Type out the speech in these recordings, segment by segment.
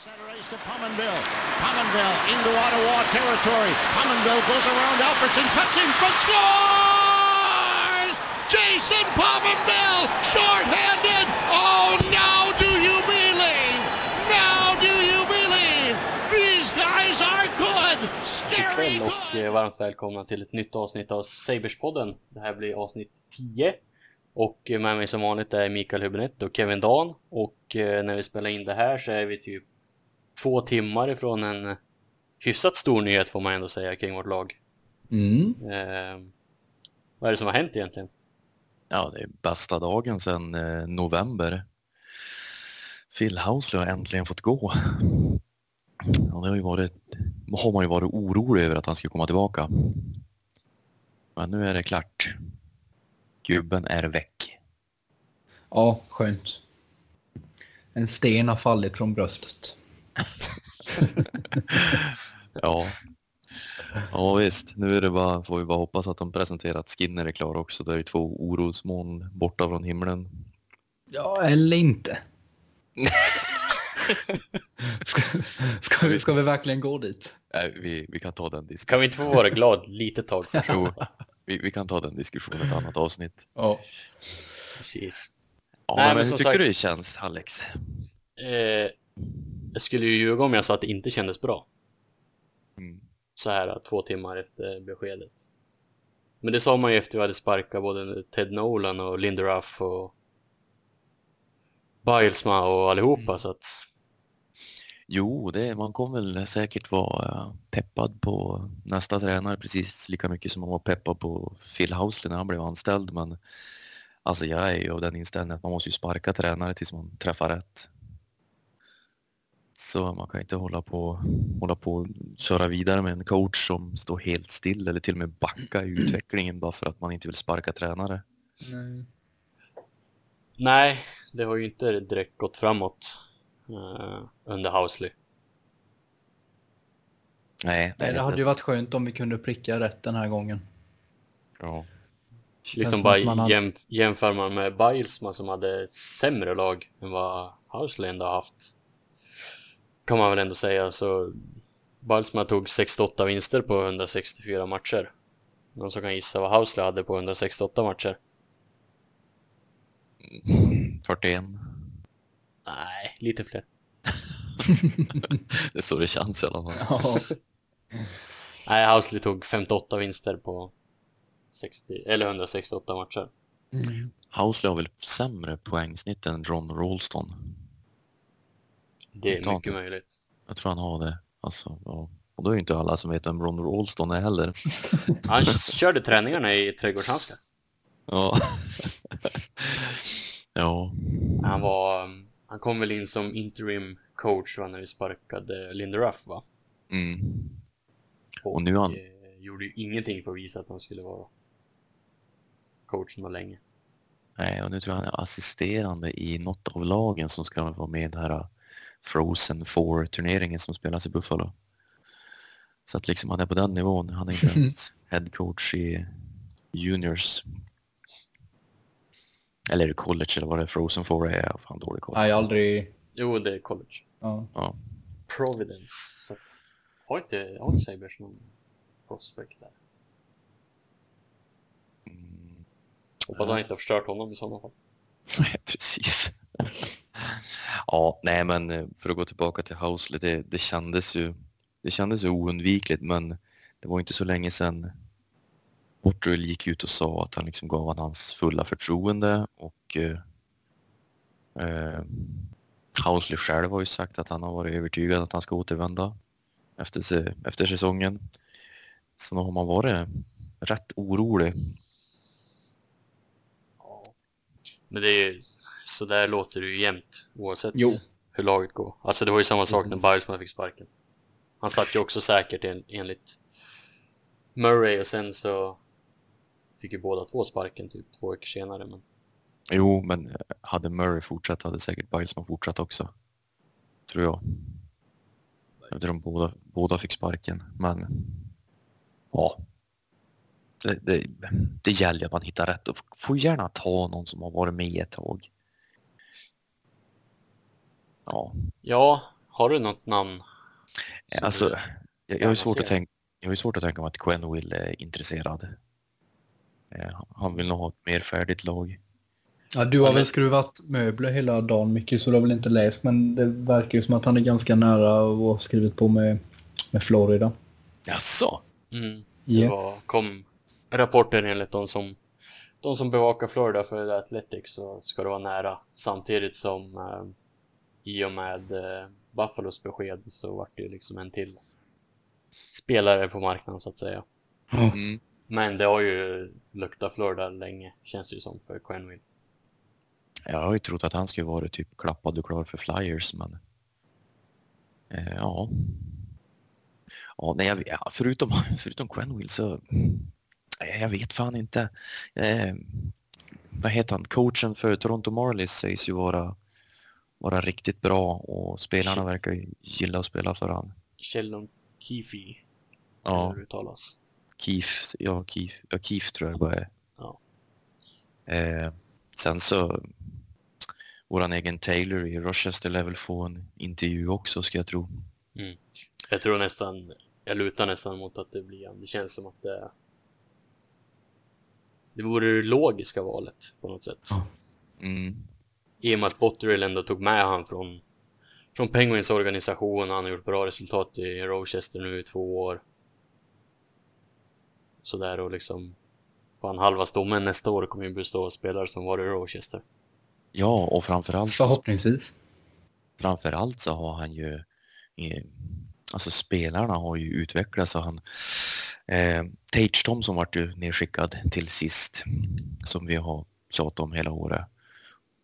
Center ice to Pominville. Pominville into Ottawa territory. Pominville goes around Alfredson, cuts in front, scores! Jason Pominville, short-handed. Oh, now do you believe? Now do you believe? These guys are good, scary ikväll och good. eh, varmt välkomna till ett nytt avsnitt av Saberspodden. Det här blir avsnitt 10. Och eh, med mig som vanligt är Mikael Hübinette och Kevin Dan. Och eh, när vi spelar in det här så är vi typ två timmar ifrån en hyfsat stor nyhet får man ändå säga kring vårt lag. Mm. Eh, vad är det som har hänt egentligen? Ja, det är bästa dagen sedan eh, november. Phil Housley har äntligen fått gå. Ja, det har, ju varit, har man ju varit orolig över att han skulle komma tillbaka. Men nu är det klart. Gubben är väck. Ja, skönt. En sten har fallit från bröstet. Ja. Ja visst, nu är det bara, får vi bara hoppas att de presenterar att Skinner är klar också. Det är ju två orosmoln borta från himlen. Ja, eller inte. ska, ska, vi, ska vi verkligen gå dit? Nej, vi, vi kan ta den Kan diskussionen. vi inte få vara glad lite tag? Jo, vi, vi kan ta den diskussionen ett annat avsnitt. Ja. Precis. Ja, Nej, men, men hur tycker sagt- du det känns, Alex? Eh, jag skulle ju ljuga om jag sa att det inte kändes bra. Mm. så här två timmar efter beskedet. Men det sa man ju efter vi hade sparkat både Ted Nolan och Linda Ruff och Bilesma och allihopa så att Jo, det, man kommer väl säkert vara eh, peppad på nästa tränare precis lika mycket som man var peppad på Phil Housley när han blev anställd. Men alltså jag är ju av den inställningen att man måste ju sparka tränare tills man träffar rätt. Så man kan inte hålla på, hålla på och köra vidare med en coach som står helt still eller till och med backa i utvecklingen bara för att man inte vill sparka tränare. Nej. nej, det har ju inte direkt gått framåt eh, under Housley. Nej, Nej, det hade ju varit skönt om vi kunde pricka rätt den här gången. ja. Liksom som bara man hade- jäm, jämför man med Bilesma som hade ett sämre lag än vad Housley ändå har haft. Kan man väl ändå säga så Bilesma tog 68 vinster på 164 matcher. Någon som kan gissa vad Housley hade på 168 matcher? 41. Nej, lite fler. Det så det känns i alla fall. Ja. Nej, Housley tog 58 vinster på 60, eller 168 matcher. Mm. Housley har väl sämre poängsnitt än Ron Rolston. Det är mycket möjligt. Jag tror han har det. Alltså, ja. Och då är ju inte alla som vet vem Ron Rolston är heller. Han körde träningarna i trädgårdshandskar. Ja. ja. Han var, han kom väl in som interim coach va, när vi sparkade Linda Ruff va? Mm. Och, Och nu han- eh, gjorde ju ingenting för att visa att han skulle vara coach så länge. Nej, och nu tror jag han är assisterande i något av lagen som ska vara med här Frozen Four-turneringen som spelas i Buffalo. Så att liksom han är på den nivån. Han är inte ens head coach i juniors. Eller i college eller vad det är. Frozen Four är. Jag fan dålig koll. Nej, jag har aldrig... Jo, det är college. Ja. Ja. Providence. Så att, har inte, har inte någon prospect där? Mm. Hoppas han inte har förstört honom i sådana fall. Nej, precis ja, nej men eh, för att gå tillbaka till Housley, det, det kändes ju det kändes ju oundvikligt men det var inte så länge sedan Portugal gick ut och sa att han liksom gav han hans fulla förtroende och eh, eh, Housley själv har ju sagt att han har varit övertygad att han ska återvända efter, efter säsongen. Så nog har man varit rätt orolig. Ja. Men det är så där låter det ju jämt oavsett Jo. hur laget går. Alltså det var ju samma sak när Bilesman fick sparken. Han satt ju också säkert en, enligt Murray och sen så fick ju båda två sparken typ två veckor senare. Men Jo, men eh, hade Murray fortsatt hade säkert Bilesman fortsatt också. Tror jag. Eftersom båda, båda fick sparken. Men ja. Det, det, det gäller att man hittar rätt och får gärna ta någon som har varit med ett tag. Ja, ja, Har du något namn? Alltså, du- jag, jag, har svårt att tänka, jag har ju svårt att tänka mig att Quenville är intresserad. Eh, Han vill nog ha ett mer färdigt lag. Ja, du har väl det- skruvat möbler hela dagen mycket så du har väl inte läst men det verkar ju som att han är ganska nära och har skrivit på med, med Florida. Jaså? Mm. Det Yes. var, kom rapporter enligt de som, de som bevakar Florida för Athletics så ska det vara nära. Samtidigt som eh, i och med eh, Buffalos besked så vart det ju liksom en till spelare på marknaden så att säga. Mm. Men det har ju luktat Florida länge känns det ju som för Quenville. Jag har ju trott att han skulle vara typ klappad och klar för Flyers, men... Eh, ja. Ja, nej, jag, förutom, förutom Quenville så... Jag vet fan inte. Eh, vad heter han? Coachen för Toronto Marlies sägs ju vara, vara riktigt bra och spelarna verkar gilla att spela för han. Sheldon Keefe, Ja, hur uttalas. Keith, ja, Keith, ja, Keith tror jag bara är. Ja. Eh, sen så våran egen Taylor i Rochester lär väl få en intervju också ska jag tro. Jag tror nästan, jag lutar nästan mot att det blir han. Det känns som att det det vore det logiska valet på något sätt. Mm. I och med att Botterill ändå tog med han från, från Penguins organisation. Han har gjort bra resultat i Rochester nu i två år. Sådär och liksom Fan halva stommen nästa år kommer ju bestå av spelare som var i Rochester. Ja, och framförallt, Förhoppningsvis. framförallt så har han ju eh, Alltså spelarna har ju utvecklats och han eh, Tage Thompson vart ju nedskickad till sist som vi har tjatat om hela året.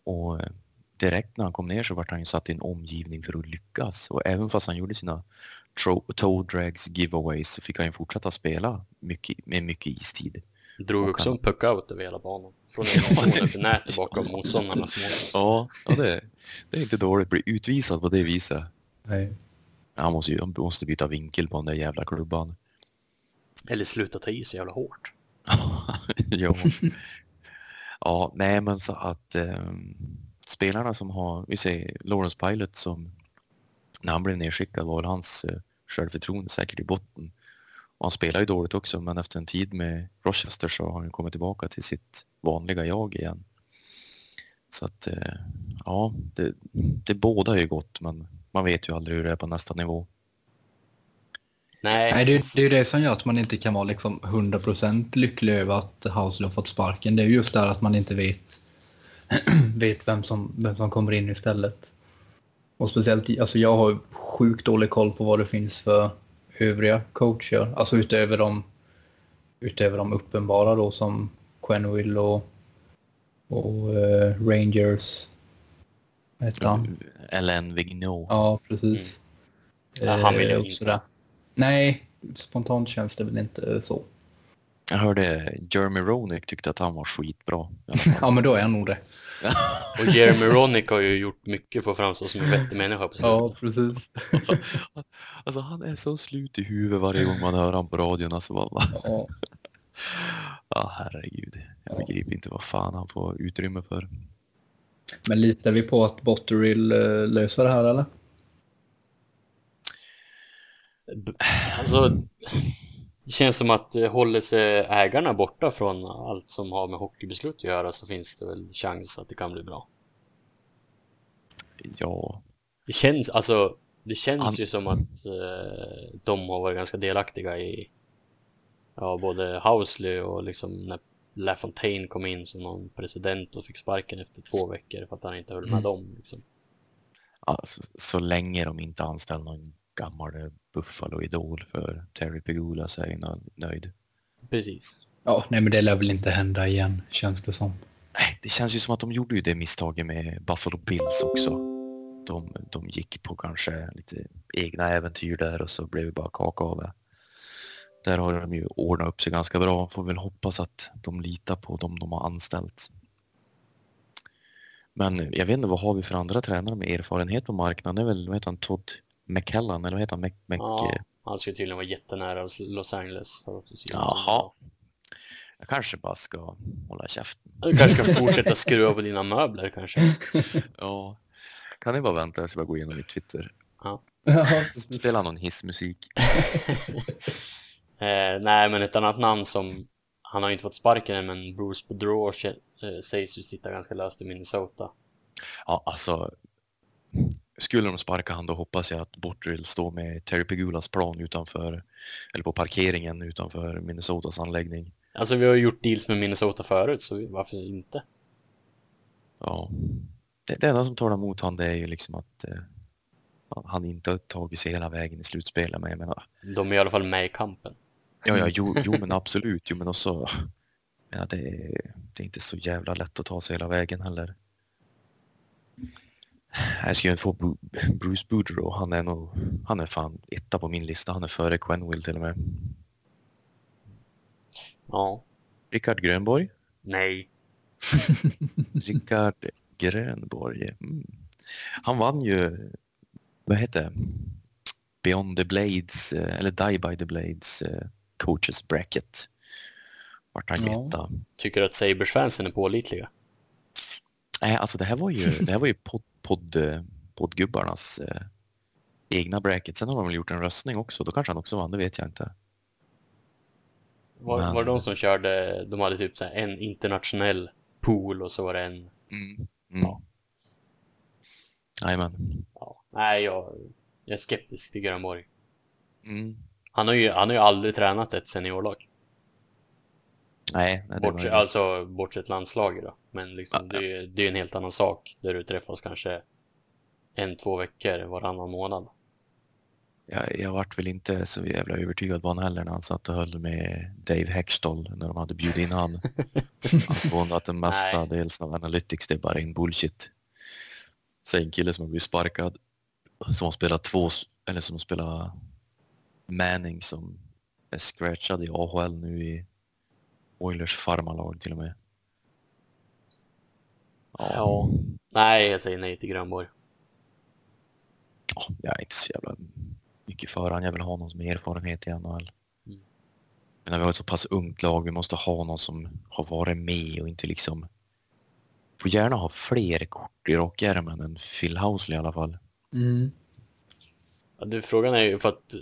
Och eh, direkt när han kom ner så vart han ju satt i en omgivning för att lyckas och även fast han gjorde sina toe drags giveaways så fick han ju fortsätta spela mycket, med mycket istid. Drog Och också han- en puck-out över hela banan. Från egen zon till nätet bakom motståndarnas mål. Ja, ja det, det är inte dåligt att bli utvisad på det viset. Nej. Han måste ju han måste byta vinkel på den där jävla klubban. Eller sluta ta i så jävla hårt. ja. ja, nej men så att eh, spelarna som har, vi säger Lawrence Pilot som när han blev nedskickad var hans eh, självförtroende säkert i botten. Och han spelar ju dåligt också men efter en tid med Rochester så har han kommit tillbaka till sitt vanliga jag igen. Så att eh, ja, det, det båda ju gott men man vet ju aldrig hur det är på nästa nivå. Nej, Nej, det, är- det är ju det som gör att man inte kan vara liksom 100% lycklig över att Housley har fått sparken. Det är ju just där att man inte vet, vet vem, som, vem som kommer in istället. Och speciellt, alltså jag har sjukt dålig koll på vad det finns för övriga coacher. Alltså utöver de, utöver de uppenbara då som Quenville och, och eh, Rangers. Han? Ellen Vigneault. Ja, precis. Mm. Ja, han vill och inte. sådär. Nej, spontant känns det väl inte så. Jag hörde Jeremy Roenick tyckte att han var skitbra. Ja, men då är jag nog det. och Jeremy Ronick har ju gjort mycket för att framstå som en vettig människa på slutet. Ja, precis. Alltså han är så slut i huvudet varje gång man hör honom på radion. Alltså, man Ja. ja herregud. Jag begriper inte vad fan han får utrymme för. Men litar vi på att Botterill eh, löser det här eller? Alltså, det känns som att eh, håller sig ägarna borta från allt som har med hockeybeslut att göra så finns det väl chans att det kan bli bra. Ja, Det känns, alltså, det känns Han- ju som att eh, de har varit ganska delaktiga i ja, både Housley och liksom när LaFontaine kom in som någon president och fick sparken efter två veckor för att han inte höll med Mm. dem. Liksom. alltså, så länge de inte anställer någon gammal Buffalo-idol för Terry Pegula så är jag nö- nöjd. Precis. Ja, nej men det lär väl inte hända igen, känns det som. Nej, det känns ju som att de gjorde ju det misstaget med Buffalo Bills också. De, de gick på kanske lite egna äventyr där och så blev det bara kaka av det. Där har de ju ordnat upp sig ganska bra. Får väl hoppas att de litar på dem de har anställt. Men jag vet inte, vad har vi för andra tränare med erfarenhet på marknaden? Det är väl, vad heter han, Todd McKellan eller vad heter han? Mc, Mc, Ja, han skulle tydligen vara jättenära Los Angeles. Jaha. Jag kanske bara ska hålla käften. Du kanske ska fortsätta skruva på dina möbler kanske. Ja, kan ni bara vänta? Jag ska bara gå igenom mitt Twitter. Ja, Spela någon hissmusik. Eh, nej, men ett annat namn som han har inte fått sparken än, men Bruce Boudreau eh, sägs ju sitta ganska löst i Minnesota. Ja, alltså. Skulle de sparka han då hoppas jag att Botterill står med Terry Pegulas plan utanför, eller på parkeringen utanför Minnesotas anläggning. Alltså, vi har ju gjort deals med Minnesota förut, så varför inte? Ja. Det, det enda som talar emot han det är ju liksom att eh, han inte har tagit sig hela vägen i slutspelet. Men jag menar, De är i alla fall med i kampen. Ja, ja, jo, jo men absolut. Jo, men också, ja, det, är, det är inte så jävla lätt att ta sig hela vägen heller. Jag ska ju inte få Bruce Boudreau. Han är nog, han är fan etta på min lista. Han är före Quenville till och med. Ja. Rickard Grönborg. Nej. Rickard Grönborg. Mm. Han vann ju, vad heter det? Beyond the Blades, eh, eller Die by the Blades eh, coaches bracket. Vart han Ja. Tycker du att Sabres-fansen är pålitliga? Nej, alltså det här var ju, det här var ju podd, podd, poddgubbarnas eh, egna bracket. Sen har de väl gjort en röstning också. Då kanske han också vann, det vet jag inte. Var, Men- var det de som körde, de hade typ så här en internationell pool och så var det en... Mm. Ja. Jajamän. Ja. Nej, jag, jag är skeptisk till Grönborg. Mm. Han har ju, han har ju aldrig tränat ett seniorlag. Nej, nej, det var ju- alltså bortsett landslaget då. Men liksom, Ja, det, är- det är en helt annan sak där du träffas kanske en, två veckor varannan månad. Jag, jag vart väl inte så jävla övertygad på honom heller när han satt och höll med Dave Hextall när de hade bjudit in han. Angående att den mesta dels av Analytics det är bara en bullshit. Säg en kille som har blivit sparkad som har spelat två, eller som spelar Manning som är scratchad i AHL nu i Oilers farmarlag till och med. Ja. Nej, jag säger nej till Grönborg. Ja, jag är inte så jävla mycket för han. Jag vill ha någon som har erfarenhet i NHL. Mm. Men när vi har ett så pass ungt lag, vi måste ha någon som har varit med och inte liksom... Får gärna ha fler kort i rockärmen än Phil Housley i alla fall. Mm. Ja, det, frågan är ju för att,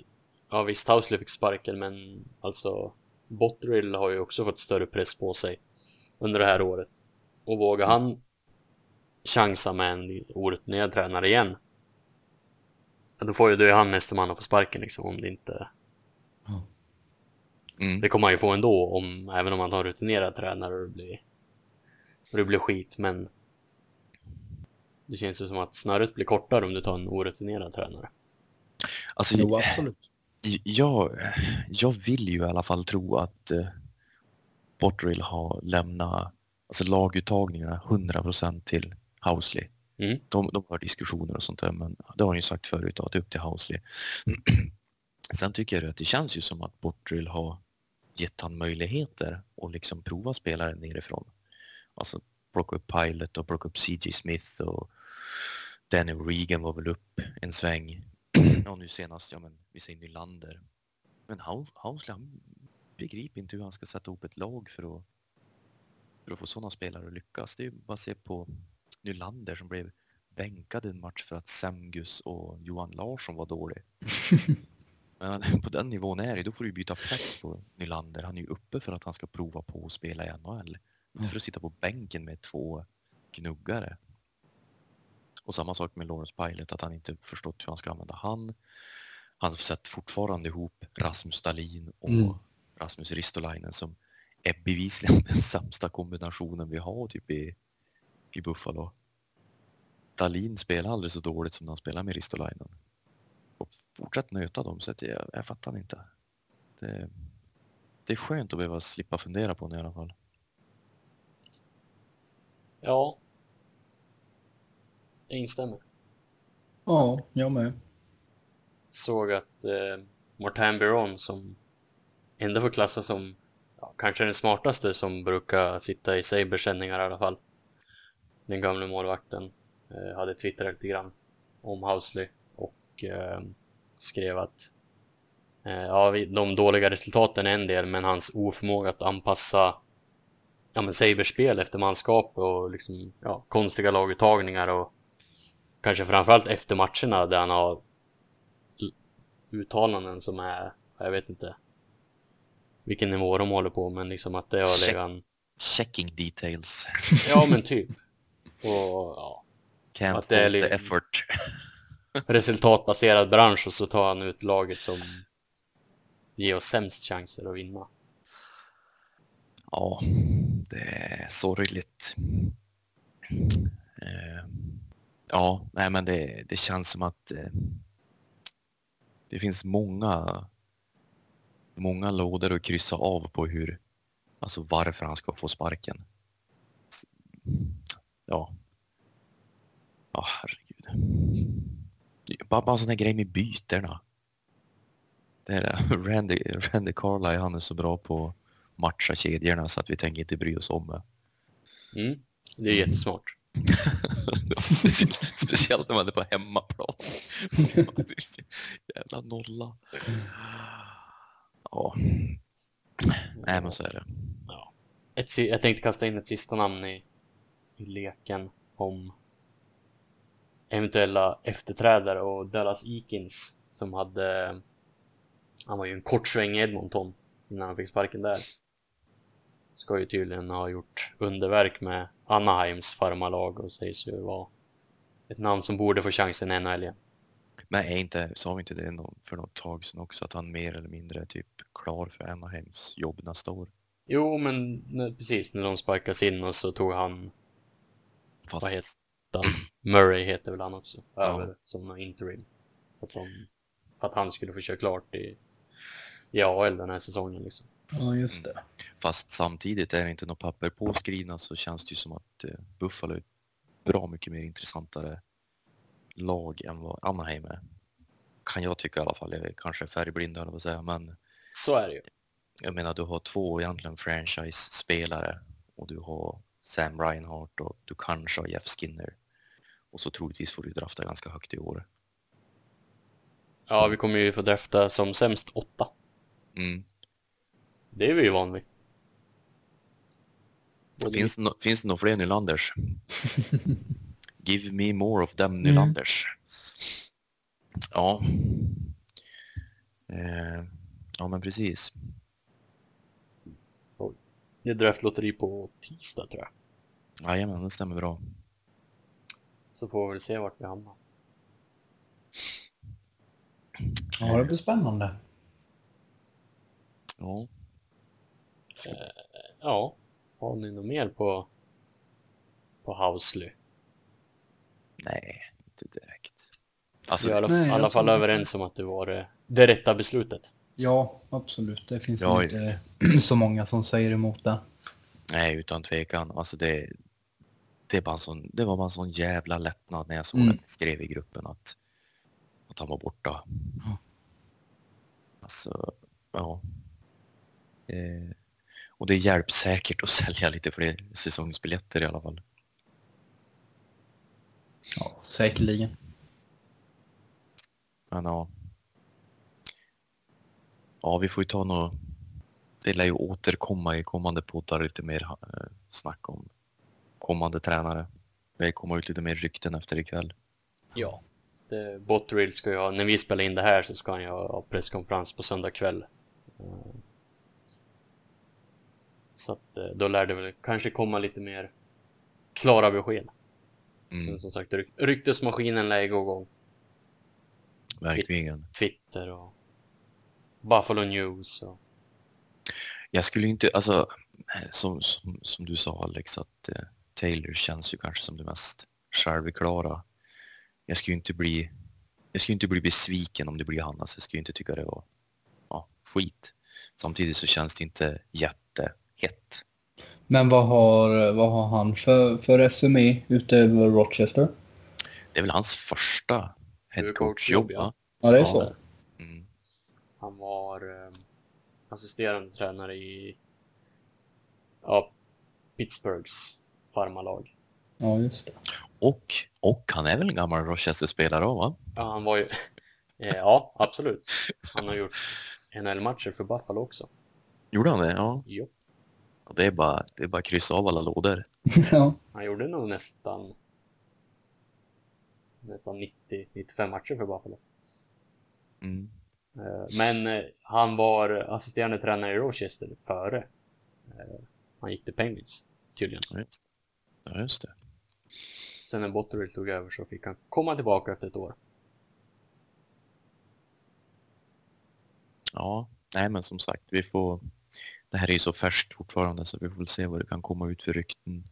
ja visst Housley fick sparken men alltså Botterill har ju också fått större press på sig under det här året. Och vågar han chansa med en orutinerad tränare igen då får ju då är han nästa man att få sparken liksom om det inte Mm. Det kommer han ju få ändå om, även om han har rutinerad tränare och det blir och det blir skit men det känns ju som att snöret blir kortare om du tar en orutinerad tränare. Alltså, Jo, absolut. Jag, jag vill ju i alla fall tro att eh, Botterill har lämnat alltså laguttagningarna 100% till Housley. Mm. De, de har diskussioner och sånt där, men det har han ju sagt förut, att det är upp till Housley. Sen tycker jag att det känns ju som att Botterill har gett han möjligheter att liksom prova spelare nerifrån. Alltså plocka upp Pilot och plocka upp CJ Smith och Danny Regan var väl upp en sväng. Och nu senast, ja men vi säger Nylander. Men Housley, han begriper inte hur han ska sätta ihop ett lag för att, för att få sådana spelare att lyckas. Det är bara att se på Nylander som blev bänkad en match för att Semgus och Johan Larsson var dålig. Men på den nivån är det, då får du byta plats på Nylander. Han är ju uppe för att han ska prova på att spela i NHL. Inte för att sitta på bänken med två gnuggare. Och samma sak med Lawrence Pilot, att han inte förstått hur han ska använda han. Han sätter fortfarande ihop Rasmus Stalin och Mm. Rasmus Ristolainen som är bevisligen den sämsta kombinationen vi har typ i, i Buffalo. Dalin spelar aldrig så dåligt som när han spelar med Ristolainen. Och fortsätt nöta dem så att jag, jag fattar inte. Det, det är skönt att behöva slippa fundera på det i alla fall. Ja. Jag instämmer. Ja, jag med. Såg att eh, Martin Biron som ändå får klassas som ja, kanske den smartaste som brukar sitta i Sabres-sändningar i alla fall. Den gamla målvakten eh, hade twittrat lite grann om Housley och eh, skrev att eh, ja, de dåliga resultaten är en del men hans oförmåga att anpassa ja, men Sabres spel efter manskap och liksom, ja, konstiga laguttagningar och kanske framförallt efter matcherna där han har uttalanden som är, jag vet inte vilken nivå de håller på men liksom att det har legat Checking details. ja men typ. Och ja, Can't Att det är fault the li- effort. resultatbaserad bransch och så tar han ut laget som ger oss sämst chanser att vinna. Ja, det är sorgligt. Eh, Ja, nej men det, det känns som att eh, det finns många, många lådor att kryssa av på hur, alltså varför han ska få sparken. Ja. Ja, herregud. Bara, bara en sån här grej med byterna. Det är Randy, Randy Carly, han är så bra på att matcha kedjorna så att vi tänker inte bry oss om det. Mm. Det är jättesmart. speciellt, speciellt när man är på hemmaplan. Jävla nolla. Ja. Nej men så är det. Ett, jag tänkte kasta in ett sista namn i, i leken om eventuella efterträdare och Dallas Eakins som hade han var ju en kort sväng i Edmonton innan han fick sparken där. Ska ju tydligen ha gjort underverk med Anaheims farmarlag och sägs ju vara ett namn som borde få chansen NHL igen. Men är inte, sa vi inte det för något tag sedan också att han mer eller mindre är typ klar för Anaheims jobb nästa år? Jo, men när, precis när de sparkas in och så tog han Fast Vad heter han? Murray heter väl han också, Ja. över som någon interim. För att, de, för att han skulle få köra klart i, i AL den här säsongen liksom. Ja, just det. Fast samtidigt är det inte något papper påskrivna så känns det ju som att eh, Buffalo är ett bra mycket mer intressantare lag än vad Anaheim är. Kan jag tycka i alla fall. Jag är kanske färgblind på att säga, men Så är det ju. jag menar du har två egentligen franchise-spelare och du har Sam Reinhart och du kanske har Jeff Skinner. Och så troligtvis får du drafta ganska högt i år. Ja, vi kommer ju få drafta som sämst åtta. Mm. Det är vi ju van vid. Både Finns, det no, finns det några fler Nylanders? Give me more of them Nylanders. Ja. Eh, ja men precis. Det är draftlotteri på tisdag tror jag. Jajamän, det stämmer bra. Så får vi väl se vart vi hamnar. Ja, det blir spännande. Ja. Ja, har ni något mer på, på Housley? Nej, inte direkt. Vi Alltså, är i alla, Nej, alla fall överens om att det var det, det rätta beslutet. Ja, absolut. Det finns Ja, inte så många som säger emot det. nej, utan tvekan. Alltså det, det, bara en sån, det var bara en sån jävla lättnad när jag såg Mm. att skrev i gruppen att, att han var borta. Alltså, ja. Eh, och det hjälper säkert att sälja lite fler säsongsbiljetter i alla fall. Ja, säkerligen. Men ja. Ja, vi får ju ta något. Det lär ju återkomma i kommande poddar lite mer eh, snack om kommande tränare. Det kommer ut lite mer rykten efter ikväll. Ja. Botterill ska ju ha, när vi spelar in det här så ska han ju ha ha presskonferens på söndag kväll. Så att eh, då lär det väl kanske komma lite mer klara besked. Mm, Sen som sagt, ryk, ryktesmaskinen lär gå igång. verkligen. Twitter och Buffalo News och Jag skulle inte, alltså som, som, som du sa Alex, att eh, Taylor känns ju kanske som det mest självklara. Jag skulle inte bli, jag skulle inte bli besviken om det blir han. Alltså, jag skulle inte tycka det var ja, skit. Samtidigt så känns det inte jättehett. Men vad har, vad har han för, för resumé utöver Rochester? Det är väl hans första headcoach-jobb, ja. va? Ja, det är Ja, så. Mm. Han var eh, assisterande tränare i ja, Pittsburghs farmarlag. Ja, just det. Och, och han är väl en gammal Rochester-spelare va? Ja, han var ju... eh, ja, absolut. Han har gjort NHL-matcher för Buffalo också. Gjorde han det? Ja. Jo. Och Det är bara, det är bara att kryssa av alla lådor. ja. Han gjorde nog nästan nästan 90-95 matcher för Buffalo. Mm. Eh, Men eh, han var assisterande tränare i Rochester före eh, han gick till Penguins, tydligen. Ja, just det. Sen när Botterill tog över så fick han komma tillbaka efter ett år. Ja, nej men som sagt, vi får... Det här är ju så färskt fortfarande så vi får väl se vad det kan komma ut för rykten.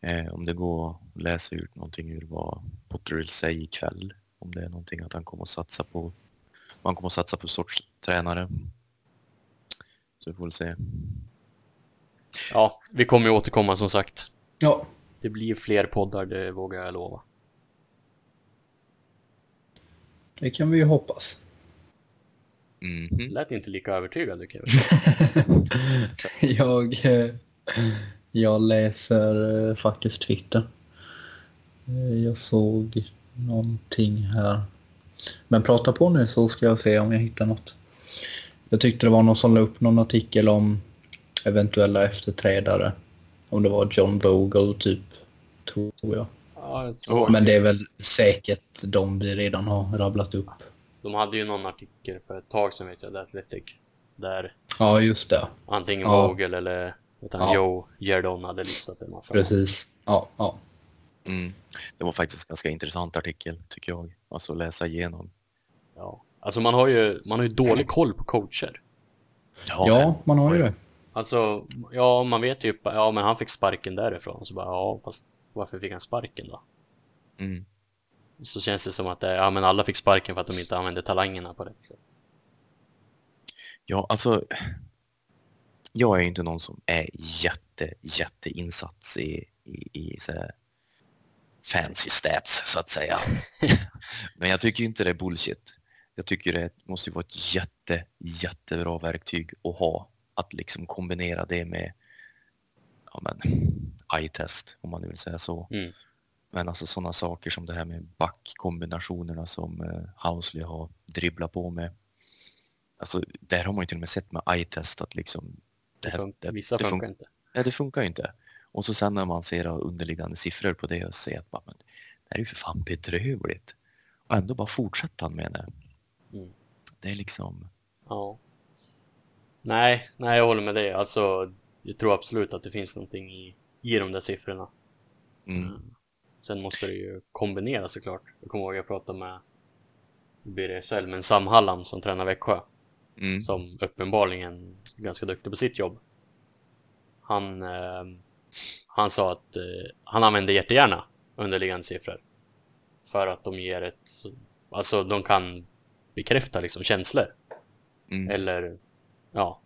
Eh, om det går att läsa ut någonting ur vad Potterill säger ikväll. Om det är någonting att han kommer att satsa på. Han kommer att satsa på sorts tränare. Så vi får väl se. Ja, vi kommer ju återkomma som sagt. Ja, Det blir fler poddar, det vågar jag lova. det kan vi ju hoppas. Mhm. Lät inte lika övertygad Kevin. jag, eh, jag läser eh, faktiskt Twitter. Eh, Jag såg någonting här. Men prata på nu så ska jag se om jag hittar något. Jag tyckte det var någon som la upp någon artikel om eventuella efterträdare. Om det var John Bogle typ, tror jag. Ja. Men det är väl säkert de vi redan har rabblat upp. De hade ju någon artikel för ett tag sedan vet jag, The Athletic. Där Ja, just det. antingen Ja. Vogel eller utan Ja. Joe Gerdon hade listat en massa. Precis. Ja, ja. Mm. Det var faktiskt en ganska intressant artikel tycker jag. Alltså läsa igenom. Ja. Alltså man har ju, man har ju dålig koll på coacher. Ja, man har ju det. Alltså, ja man vet ju, ja men han fick sparken därifrån. Så bara, ja fast varför fick han sparken då? Mm. Så känns det som att det, ja men alla fick sparken för att de inte använde talangerna på rätt sätt. Ja, alltså. Jag är inte någon som är jätte, jätteinsats i, i, i fancy stats så att säga. Men jag tycker inte det är bullshit. Jag tycker det måste vara ett jätte, jättebra verktyg att ha. Att liksom kombinera det med ja, men, eye-test om man nu vill säga så. Mm. Men alltså sådana saker som det här med backkombinationerna som eh, Housley har dribblat på med. Alltså där har man ju till och med sett med eye-test att liksom Det här- det- vissa det funkar fun- inte. Nej, det funkar ju inte. Och så sen när man ser underliggande siffror på det och ser att bara, men, det här är ju för fan bedrövligt. Och ändå bara fortsätta han med det. Mm. Det är liksom, Ja. Nej, nej jag håller med dig. Alltså, jag tror absolut att det finns någonting i, i de där siffrorna. mm, Sen måste det ju kombineras såklart. Jag kommer ihåg jag pratade med men Sam Hallam som tränar Växjö. mm, Som uppenbarligen är ganska duktig på sitt jobb. Han, eh, han sa att eh, han använder jättegärna underliggande siffror. För att de ger ett, så- alltså de kan bekräfta liksom känslor. mm, Eller ja,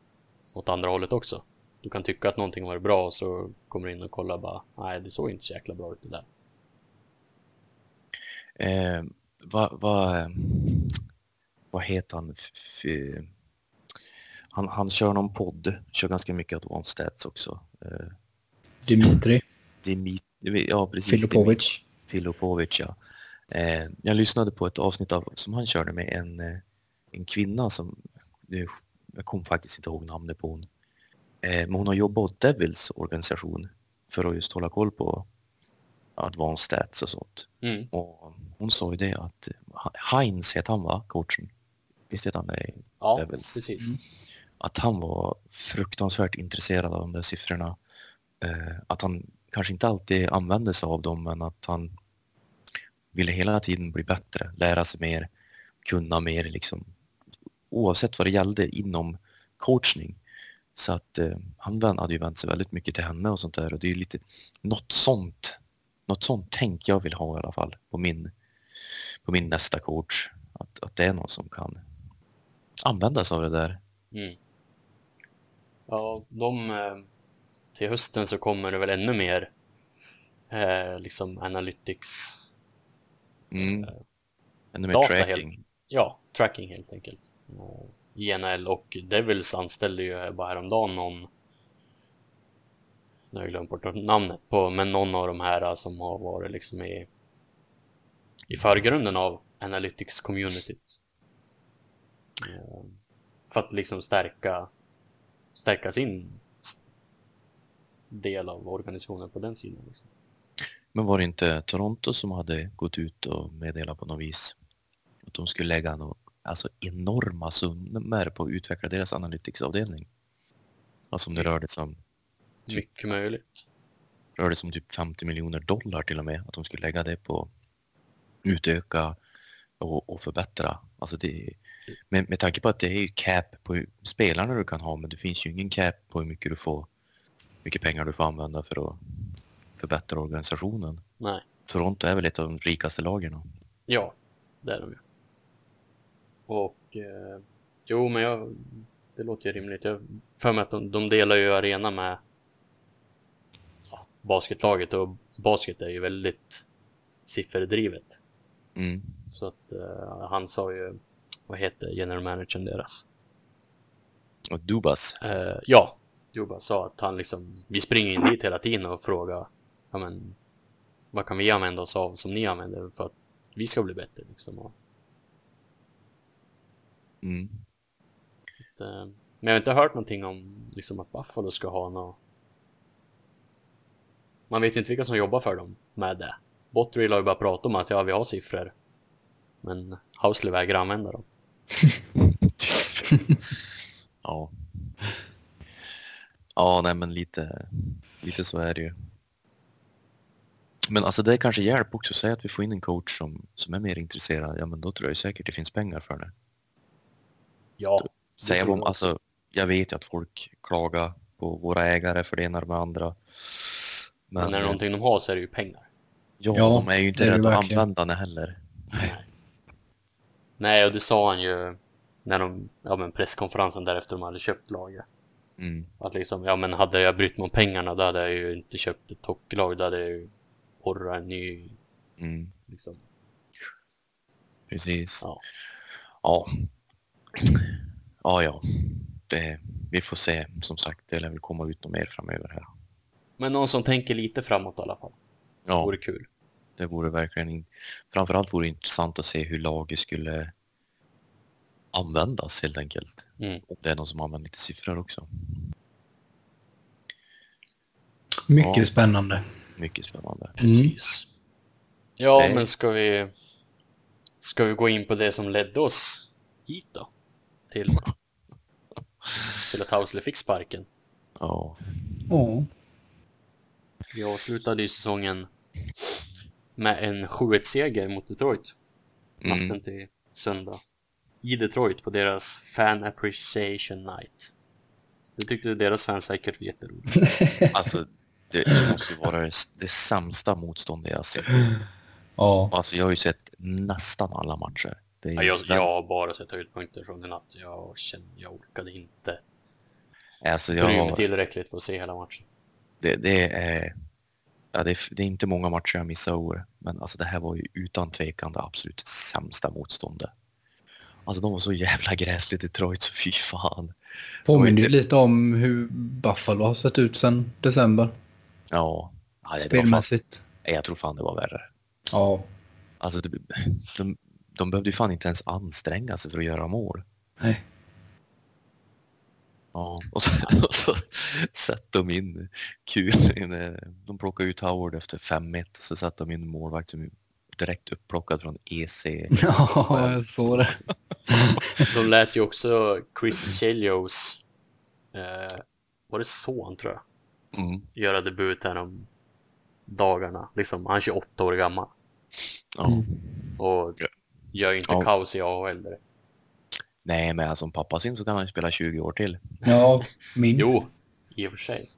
åt andra hållet också. Du kan tycka att någonting var bra och så kommer du in och kollar bara, nej det såg inte så jäkla bra ut det där. Eh, vad, vad, eh, vad heter han? Han? Han kör någon podd, kör ganska mycket advanced stats också. Eh, Dimitri Dimit, ja precis. Filipovic. Filipovic, ja. Eh, jag lyssnade på ett avsnitt av, som han körde med en, eh, en kvinna som, nu- jag kommer faktiskt inte ihåg namnet på hon. Eh, men hon har jobbat åt Devils organisation för att just hålla koll på advanced stats och sånt. Mm. Och hon sa ju det att Heinz heter han va, coachen? Visst heter han det? Ja, Devils. precis. Mm. Att han var fruktansvärt intresserad av de där siffrorna. Eh, att han kanske inte alltid använde sig av dem men att han ville hela tiden bli bättre, lära sig mer, kunna mer liksom. Oavsett vad det gällde inom coachning. Så att eh, han hade ju vänt sig väldigt mycket till henne och sånt där och det är ju lite något sånt, något sånt tänk jag vill ha i alla fall på min, på min nästa coach. Att, att det är någon som kan använda sig av det där. Mm. Ja, de eh, till hösten så kommer det väl ännu mer eh, liksom analytics, Mm. Eh, Ännu mer tracking. ja, tracking helt enkelt. Eh, I NHL och Devils anställde ju bara häromdagen någon nu har jag glömt bort namnet på, men någon av de här som har varit liksom i i förgrunden av analytics communityt. Eh, För att liksom stärka stärka sin del av organisationen på den sidan. Liksom. Men var det inte Toronto som hade gått ut och meddelat på något vis att de skulle lägga något alltså enorma summor på att utveckla deras analyticsavdelning. Alltså om det rörde sig om, Mycket möjligt. rörde sig om typ 50 miljoner dollar till och med. Att de skulle lägga det på utöka och, och förbättra. Alltså det, med, med tanke på att det är ju cap på spelarna du kan ha men det finns ju ingen cap på hur mycket du får mycket pengar du får använda för att förbättra organisationen. Nej. Toronto är väl ett av de rikaste lagen. Ja, det är de ju. Och eh, jo, men jag, det låter ju rimligt. Jag för mig att de, de delar ju arena med basketlaget och basket är ju väldigt sifferdrivet. Mm. Så att eh, han sa ju, vad heter general managern deras? Och Dubas. Eh, ja, Juba sa att han liksom, vi springer in dit hela tiden och frågar, ja men, vad kan vi använda oss av som ni använder för att vi ska bli bättre liksom. Och, Mm. eh, men jag har inte hört någonting om liksom att Buffalo ska ha något. Man vet ju inte vilka som jobbar för dem med det. Botterill har ju bara pratat om att ja, vi har siffror. Men Housley vägrar använda dem. ja. Ja, nej men lite, lite så är det ju. Men alltså det kanske hjälper också. Säg att vi får in en coach som, som är mer intresserad. Ja, men då tror jag säkert det finns pengar för det. Ja, tror om, alltså, jag vet ju att folk klagar på våra ägare för det ena och det andra. Men, Men, när det är någonting de har så är det ju pengar. ja, Ja, de är ju inte är rädda att använda det heller. Nej. Nej, och det sa han ju när de, ja men presskonferensen därefter de hade köpt laget. Mm. Att liksom, ja men hade jag brytt mig om pengarna då hade jag ju inte köpt ett hockeylag. Då hade jag ju borrat en ny, Mm. liksom. Precis. Ja. Ja. Ja, ja. Det, vi får se. Som sagt, det lär väl komma ut något mer framöver här. Men någon som tänker lite framåt i alla fall. Ja, Vore kul. det vore verkligen... In... Framförallt vore det intressant att se hur laget skulle användas helt enkelt. Mm. Om det är någon som använder lite siffror också. Mycket Ja. spännande. Mycket spännande. Precis. Ja, Nej. men ska vi... Ska vi gå in på det som ledde oss hit då? Till, till att Housley fick sparken. Ja. Ja. Vi avslutade ju säsongen med en 7-1-seger mot Detroit. Natten Mm. till söndag. I Detroit på deras Fan Appreciation Night. Det tyckte deras fans säkert var jätteroligt. Alltså, det, det måste ju vara det, det sämsta motståndet jag har sett. Ja. Alltså, jag har ju sett nästan alla matcher. Det är Ja, jag, jag har bara sett höjdpunkter från i natt. Jag kände, jag orkade inte Alltså, mig jag, tillräckligt för att se hela matchen. Det, det är... Ja, det, är, det är inte många matcher jag missar år, men alltså det här var ju utan tvekan det absolut sämsta motståndet. Alltså de var så jävla gräsligt Detroit, så fy fan. Påminner ju lite om hur Buffalo har sett ut sedan december. Ja, ja var fan, Spelmässigt. jag tror fan det var värre. Ja. Alltså det, de, de behövde ju fan inte ens anstränga sig för att göra mål. Nej. Ja, och så, och så sätter de in kul. De plockar ut Howard efter 5-1 och så sätter de in målvakt som direkt upplockad från EC. Ja, jag såg det. De lät ju också Chris Chelios, eh, var det son tror jag, Mm. göra debut här om dagarna. Liksom, han är 28 år gammal Ja. Mm. och gör ju inte Ja. kaos i AHL direkt. Nej, men som pappa sin så kan han ju spela 20 år till. Ja, minst. Jo, i och för sig.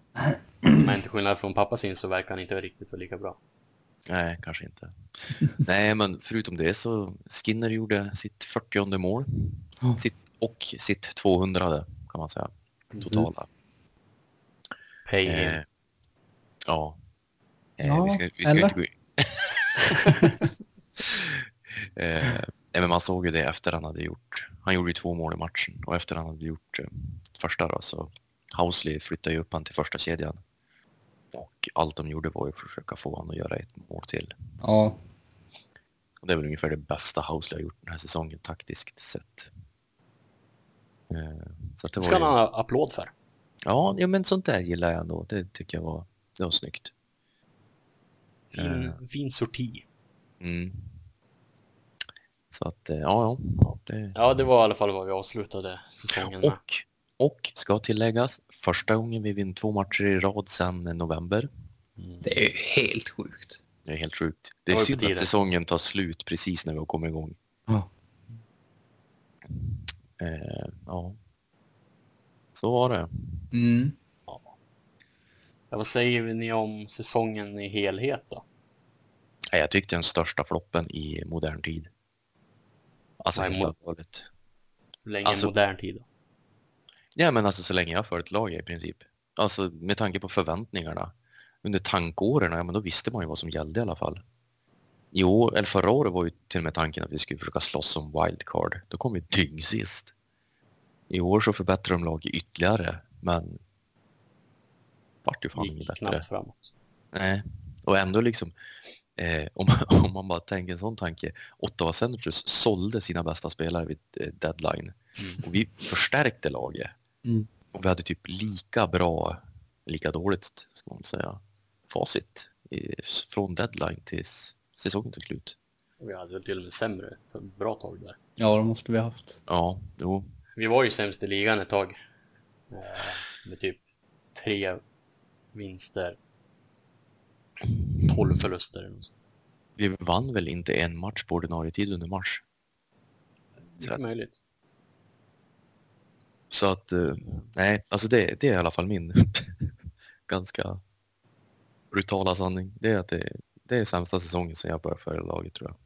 Men till skillnad från pappa sin så verkar han inte riktigt vara lika bra. Nej, kanske inte. Nej, men förutom det så Skinner gjorde sitt 40 mål. Ja. Sitt, och sitt 200 kan man säga. Totala. Pay him. Eh, ja. Eh, Ja, vi ska, vi ska eller? inte gå in. eh, nej, men man såg ju det efter han hade gjort. Han gjorde ju två mål i matchen och efter han hade gjort eh, första då så Housley flyttade ju upp han till första kedjan. Och allt de gjorde var ju att försöka få honom att göra ett mål till. Ja. Och det är väl ungefär det bästa Housley har gjort den här säsongen taktiskt sett. Eh, så att det ska var han ju... ha applåd för. Ja, ja, men sånt där gillar jag ändå. Det tycker jag var, det var snyggt. Fin, Eh. fin sorti. Mm. Så att, eh, ja, ja. Det... Ja, det var i alla fall vad vi avslutade säsongen med. Och, och ska tilläggas, första gången vi vinner två matcher i rad sedan november. Mm. Det är ju helt sjukt. Det är helt sjukt. Det är synd att säsongen tar slut precis när vi har kommit igång. Ja. Eh, ja. Så var det. Mm. Ja, vad säger ni om säsongen i helhet då? Jag tyckte den största floppen i modern tid. Alltså, Nej, helt mo- allvarligt. Hur länge Alltså- modern tid? Ja, men alltså så länge jag har följt laget i princip. Alltså med tanke på förväntningarna. Under tankåren, ja men då visste man ju vad som gällde i alla fall. I år, eller förra året var ju till och med tanken att vi skulle försöka slåss som wildcard. Då kom vi dyngsist. I år så förbättrar de laget ytterligare, men vart ju fan inget bättre. framåt. Nej, och ändå liksom eh, om, man, om man bara tänker en sån tanke. Ottawa Senators sålde sina bästa spelare vid eh, deadline Mm. och vi förstärkte laget. Mm. Och vi hade typ lika bra, lika dåligt ska man säga, facit i, från deadline tills säsongen tog slut. Vi hade väl till och med sämre för ett bra tag där. Ja, det måste vi ha haft. Ja, jo. Vi var ju sämst i ligan ett tag. Eh, Med typ tre vinster, 12 förluster. Vi vann väl inte en match på ordinarie tid under mars. Det är möjligt. Så att, eh, nej, alltså det, det är i alla fall min ganska brutala sanning. Det är att det, det är sämsta säsongen sedan jag började följa laget tror jag.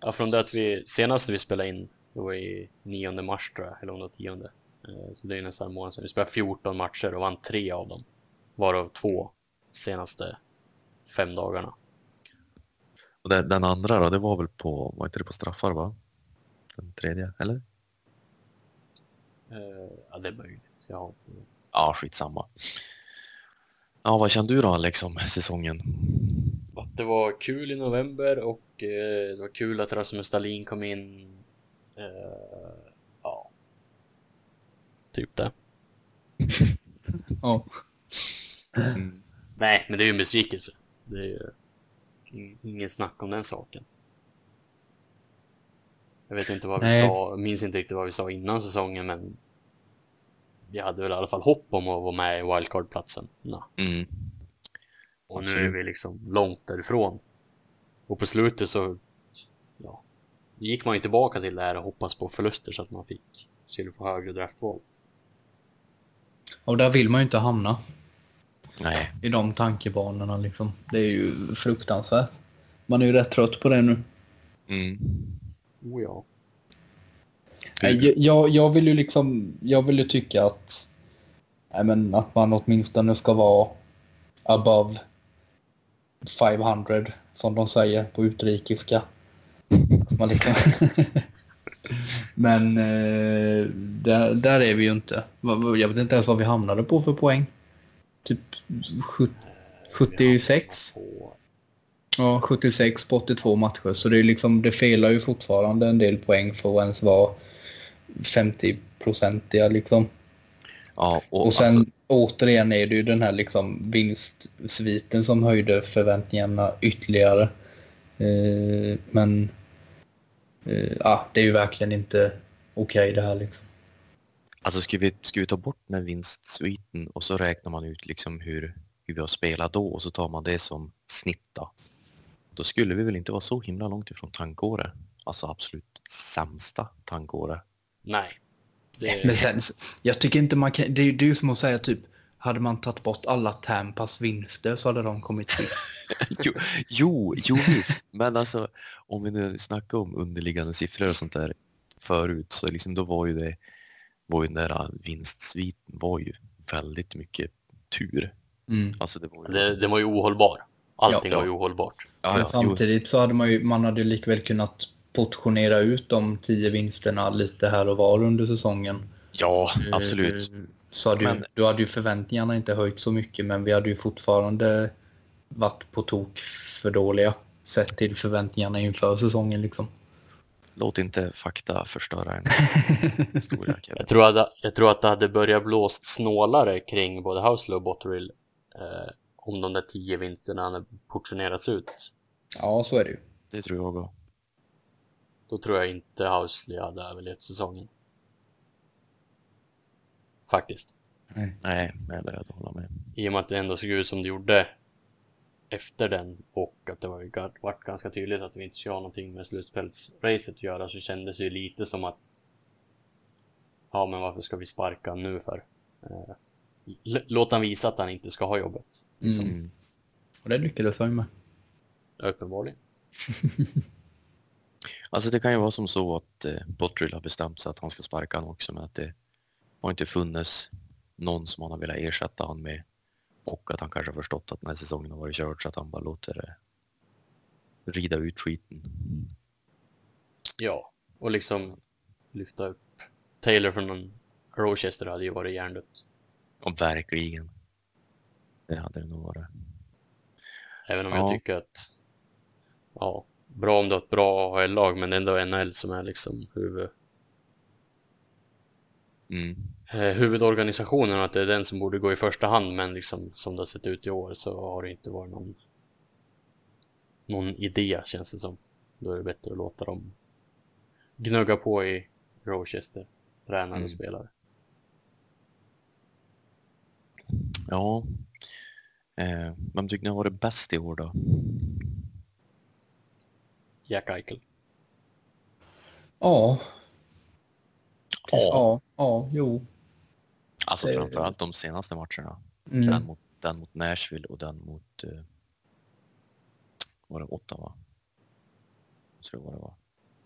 Ja, från det att vi senast vi spelade in, det var i 9 mars tror jag, eller om det var 10. Eh, Så det är nästan en månad sedan. Vi spelade 14 matcher och vann tre av dem. Varav två senaste fem dagarna. Och den, den andra då, det var väl på, var inte det på straffar va? Den tredje, eller? Eh, Ja, det är möjligt. Jag har... Ja, skitsamma. Ja, vad kände du då Alex om säsongen? Att det var kul i november och eh, det var kul att Rasmus Dahlin kom in. Eh, ja. Typ det. Ja. Mm. Nej, men det är ju en besvikelse. Det är ju ing- ingen snack om den saken. Jag vet inte vad vi Nej. sa, jag minns inte riktigt vad vi sa innan säsongen men vi hade väl i alla fall hopp om att vara med i wildcard-platsen. Mm. Och nu är vi liksom långt därifrån. Och på slutet så ja, gick man ju tillbaka till det här och hoppas på förluster så att man fick skulle få högre draftval. Och där vill man ju inte hamna. Nej, I de tankebanorna liksom. Det är ju fruktansvärt. Man är ju rätt trött på det nu. mm. Oh ja. Nej, Jag, jag vill ju liksom, jag vill ju tycka att, nej men att man åtminstone ska vara above 500 som de säger på utrikiska. Att Man liksom... men eh, där, där är vi ju inte. Jag vet inte ens vad vi hamnade på för poäng. Typ sjut- 76? På, Ja, 76 på 82 matcher. Så det är liksom, det felar ju fortfarande en del poäng för att ens vara 50-procentiga liksom. Ja, och, Och sen alltså, återigen är det ju den här liksom vinstsviten som höjde förväntningarna ytterligare. Eh, men eh, ja, det är ju verkligen inte okej det här liksom. Alltså ska, vi, ska vi ta bort den här vinstsviten och så räknar man ut liksom hur, hur vi har spelat då och så tar man det som snitt då. Då skulle vi väl inte vara så himla långt ifrån tankåret. Alltså absolut sämsta tankåret. nej. Det, Men sen, jag tycker inte man kan, det är ju som att säga typ, hade man tagit bort alla Tampas vinster så hade de kommit sist. jo, jo, jo visst. Men alltså om vi nu snackar om underliggande siffror och sånt där förut så liksom då var ju det var ju den där vinstsviten var ju väldigt mycket tur. Mm. Alltså det var ju... det, det var ju ohållbar. Allting Ja. var ju ohållbart. ja, Men ja, samtidigt så hade man ju, man hade ju likväl kunnat portionera ut de tio vinsterna lite här och var under säsongen. ja, absolut. Eh, Så hade ju, Men- då hade ju förväntningarna inte höjt så mycket men vi hade ju fortfarande varit på tok för dåliga sett till förväntningarna inför säsongen liksom. Låt inte fakta förstöra en historia. Jag tror, att, jag tror att det hade börjat blåst snålare kring både Houselo och Botterill eh, om de där tio vinsterna hade portionerats ut. Ja, så är det ju. Det tror jag också. då tror jag inte Housley hade överlevt säsongen. Faktiskt. Nej, jag är beredd att hålla med. I och med att det ändå såg ut som det gjorde efter den och att det var ju ga- vart ganska tydligt att vi inte skulle ha någonting med slutspelsracet att göra så kändes det ju lite som att Ja men varför ska vi sparka nu för? Eh, låt han visa att han inte ska ha jobbet. Mm. Mm. Och det lyckades han med. Uppenbarligen. Alltså det kan ju vara som så att eh, Bottrill har bestämt sig att han ska sparka honom också men att det har inte funnits någon som han har velat ersätta honom med och att han kanske har förstått att den här säsongen har varit körd så att han bara låter det rida ut skiten. Ja, och liksom lyfta upp Taylor från en Rochester hade ju varit hjärndött. Och verkligen. Det hade det nog varit. Även om Ja. jag tycker att ja, bra om du har ett bra AHL-lag men det är ändå NHL som är liksom huvud, Mm. eh, huvudorganisationen och att det är den som borde gå i första hand men liksom som det har sett ut i år så har det inte varit någon någon idé känns det som. Då är det bättre att låta dem gnugga på i Rochester, tränare Mm. och spelare. Ja. Eh, vem tycker ni har varit bäst i år då? Jack Eichel. Ja. Ja. Ja, ja, jo. Alltså Det- framförallt de senaste matcherna. Mm. Den, mot, den mot Nashville och den mot... Eh, var det Ottawa? Jag tror vad det var.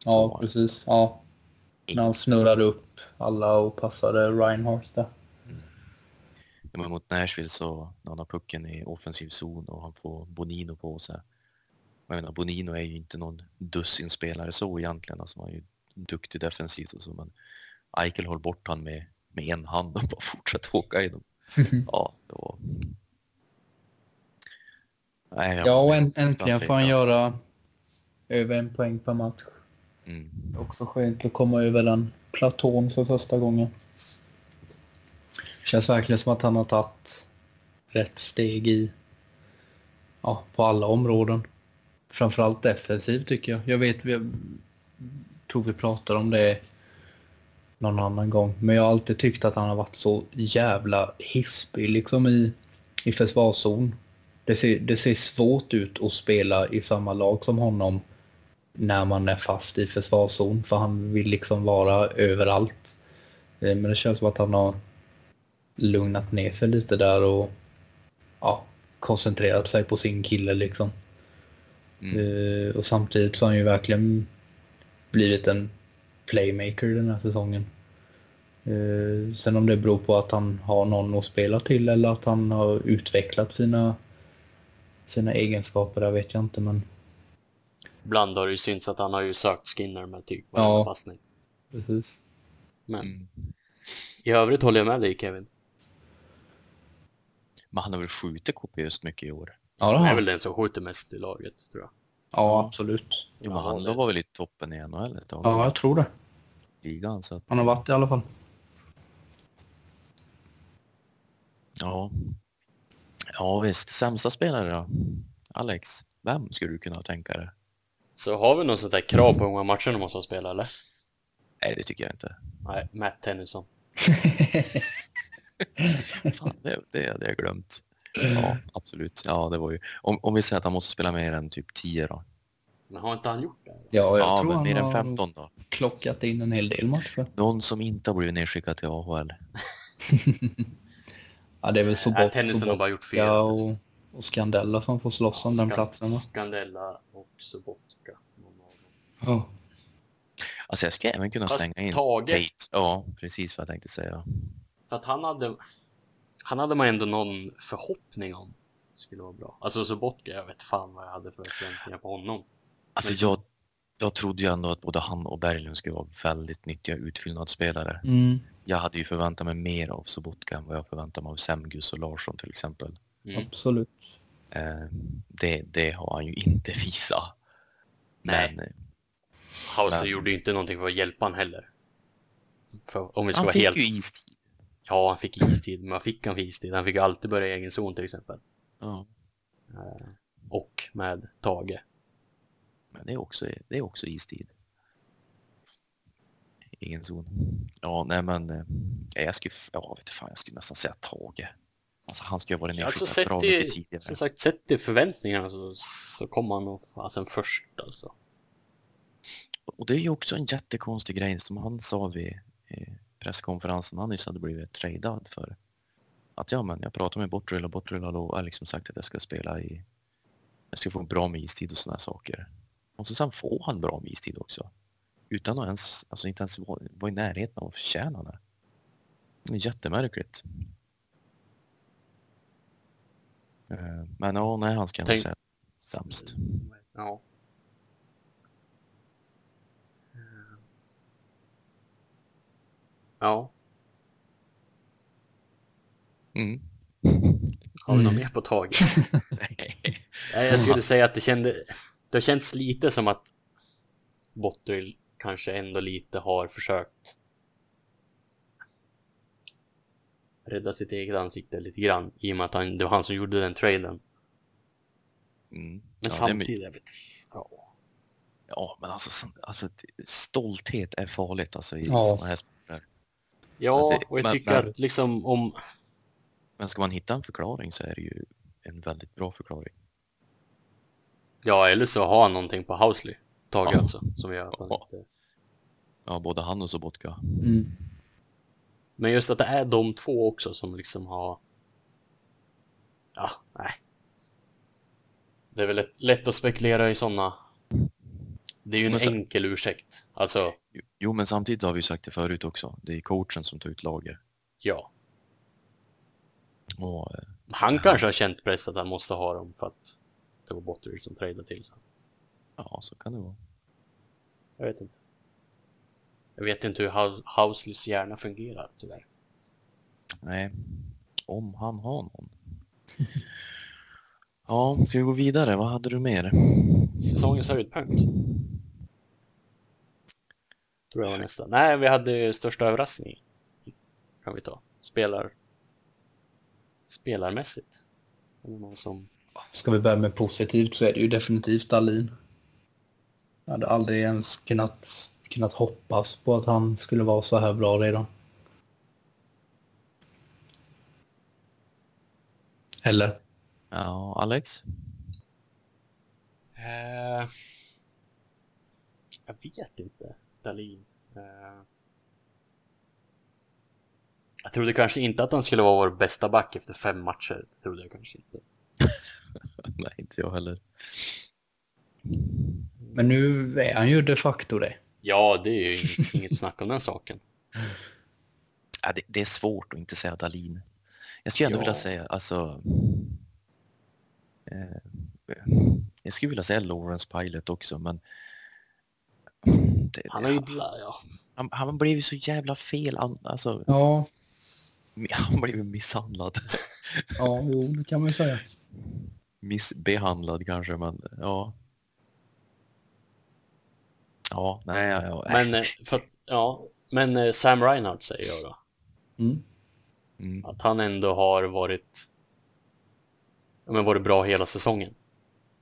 Ja, precis. Ja. När han snurrade upp alla och passade Reinhardt där. Ja, men mot Nashville så när han har pucken i offensiv zon och han får Bonino på sig. Jag menar, Bonino är ju inte någon dussinspelare så egentligen. Alltså, han är ju duktig defensivt och så men Eichel håller bort han med, med en hand och bara fortsätter åka i dem. Ja, det var... Nej, jag- Ja, och en, äntligen får han göra över en poäng per match. Mm. Också skönt att komma över den platån för första gången. Känns verkligen som att han har tagit rätt steg i ja, på alla områden. Framförallt defensivt tycker jag. Jag vet, vi tror vi pratade om det någon annan gång. Men jag har alltid tyckt att han har varit så jävla hispig liksom i, i försvarszon. Det ser, det ser svårt ut att spela i samma lag som honom när man är fast i försvarszon för han vill liksom vara överallt. Eh, Men det känns som att han har lugnat ner sig lite där och ja, koncentrerat sig på sin kille liksom. Mm. Eh, Och samtidigt så har han ju verkligen blivit en playmaker den här säsongen. Eh, Sen om det beror på att han har någon att spela till eller att han har utvecklat sina, sina egenskaper, där vet jag inte men Ibland har det ju synts att han har ju sökt Skinner med typ varenda Ja. passning. precis. Men Mm. i övrigt håller jag med dig Kevin. Men han har väl skjutit kopiöst mycket i år? Ja, det har Han är väl den som skjuter mest i laget tror jag. Ja, absolut. Jo, men Ja, han det- var väl i toppen i NHL ett tag? Ja, jag tror det. ligan så att, Han har varit i alla fall. ja. Ja visst, sämsta spelare då? Alex, vem skulle du kunna tänka dig? Så har vi något sånt där krav på hur många matcher de måste ha spelat eller? Nej, det tycker jag inte. Nej, Matt Tennyson. Fan, det, det hade jag glömt. Ja, absolut. Ja, det var ju... Om, om vi säger att han måste spela mer än typ 10 då? Men har inte han gjort det? Ja, jag Ja, tror men han mer än har 15 då? klockat in en hel del matcher. Någon som inte har blivit nedskickad till AHL? Ja, det är väl så bort, Tennyson så har bara gjort fel. Ja, och, och Scandella som får slåss om den Skan- platsen va? Scandella och Sobotka. Ja. Alltså jag skulle även kunna Fast slänga in Tage- Tate. Ja, precis vad jag tänkte säga. För att han hade... Han hade man ändå någon förhoppning om. Skulle vara bra. Alltså Sobotka, jag vet fan vad jag hade för förväntningar på honom. Alltså Men- jag, jag trodde ju ändå att både han och Berglund skulle vara väldigt nyttiga utfyllnadsspelare. Mm. Jag hade ju förväntat mig mer av Sobotka än vad jag förväntar mig av Semgus och Larsson till exempel. Mm. Absolut. Eh, det, det har han ju inte visat. Nej. Men eh, Hauser Men- gjorde ju inte någonting för att hjälpa han heller. För om vi ska han vara fick helt... ju istid. Ja, han fick istid. Men fick han för istid? Han fick alltid börja i egen zon till exempel. Ja, Eh, och med Tage. men det är också, det är också istid. ingen zon. Ja, nej men eh, jag skulle, ja vet fan, jag skulle nästan säga Tage. Alltså han skulle ha varit Alltså nedskickad bra mycket tidigare. som sagt, sett i förväntningarna så, så kom han nog fasen först alltså. Och det är ju också en jättekonstig grej som han sa vid eh, presskonferensen han nyss hade blivit tradad för. Att ja men jag pratade med Bottrill och Bottrill har liksom sagt att jag ska spela i jag ska få bra med istid och sådana saker. Och så sen får han bra med istid också. Utan att ens, alltså inte ens vara, i närheten av att förtjäna det. Det är jättemärkligt. Eh, Men ja, nej han ska jag nog Tänk- säga sämst. Ja. Ja, Mm. har vi något Mm. mer på tag? Ja, jag skulle säga att det kände, det har känts lite som att Botterill kanske ändå lite har försökt rädda sitt eget ansikte lite grann i och med att han, det var han som gjorde den traden. Mm. Men Ja, samtidigt, jag vet ja. Ja, men alltså, alltså stolthet är farligt alltså i Ja. såna här. Ja, det- och jag men- tycker men- att liksom om Men ska man hitta en förklaring så är det ju en väldigt bra förklaring. Ja, eller så har han någonting på Housley, Tage Ja. alltså, som gör att han Ja. inte... Ja, både han och Sobotka. Mm. Men just att det är de två också som liksom har... Ja, nej. Det är väl lätt, lätt att spekulera i sådana... Det är ju en så- enkel ursäkt. Alltså, Jo- men samtidigt har vi sagt det förut också. Det är coachen som tar ut lager. ja. Och, eh, Han kanske har känt press att han måste ha dem för att det var Botterill som tradade till sig. ja, så kan det vara. Jag vet inte. Jag vet inte hur Housleys hjärna fungerar, tyvärr. Nej, om han har någon. Ja, ska vi gå vidare? Vad hade du mer? Säsongens höjdpunkt. Tror jag var nästa. Nej, vi hade största överraskning. Kan vi ta. Spelar... Spelarmässigt. Någon som... Ska vi börja med positivt så är det ju definitivt Dahlin. Jag hade aldrig ens kunnat, kunnat hoppas på att han skulle vara så här bra redan. Eller? Ja, Alex? Eh... Jag vet inte. Dahlin. Eh... Jag trodde kanske inte att han skulle vara vår bästa back efter fem matcher. Trodde jag kanske inte. Nej, inte jag heller. Men nu är han ju de facto det. Ja, det är ju inget, inget snack om den saken. Ja, det, det är svårt att inte säga Dalin. Jag skulle ändå Ja. vilja säga, alltså... Eh, jag skulle vilja säga Lawrence Pilot också, men... Det, Han har ju... bla- Ja. han, han blev ju så jävla fel, an- alltså, Ja, han blev ju misshandlad. ja, jo, det kan man ju säga. Missbehandlad kanske, men ja. Ja, nej, ja, ja. Men, eh, för ja, men eh, Sam Reinhardt säger jag då. Mm. Mm. Att han ändå har varit, men varit bra hela säsongen.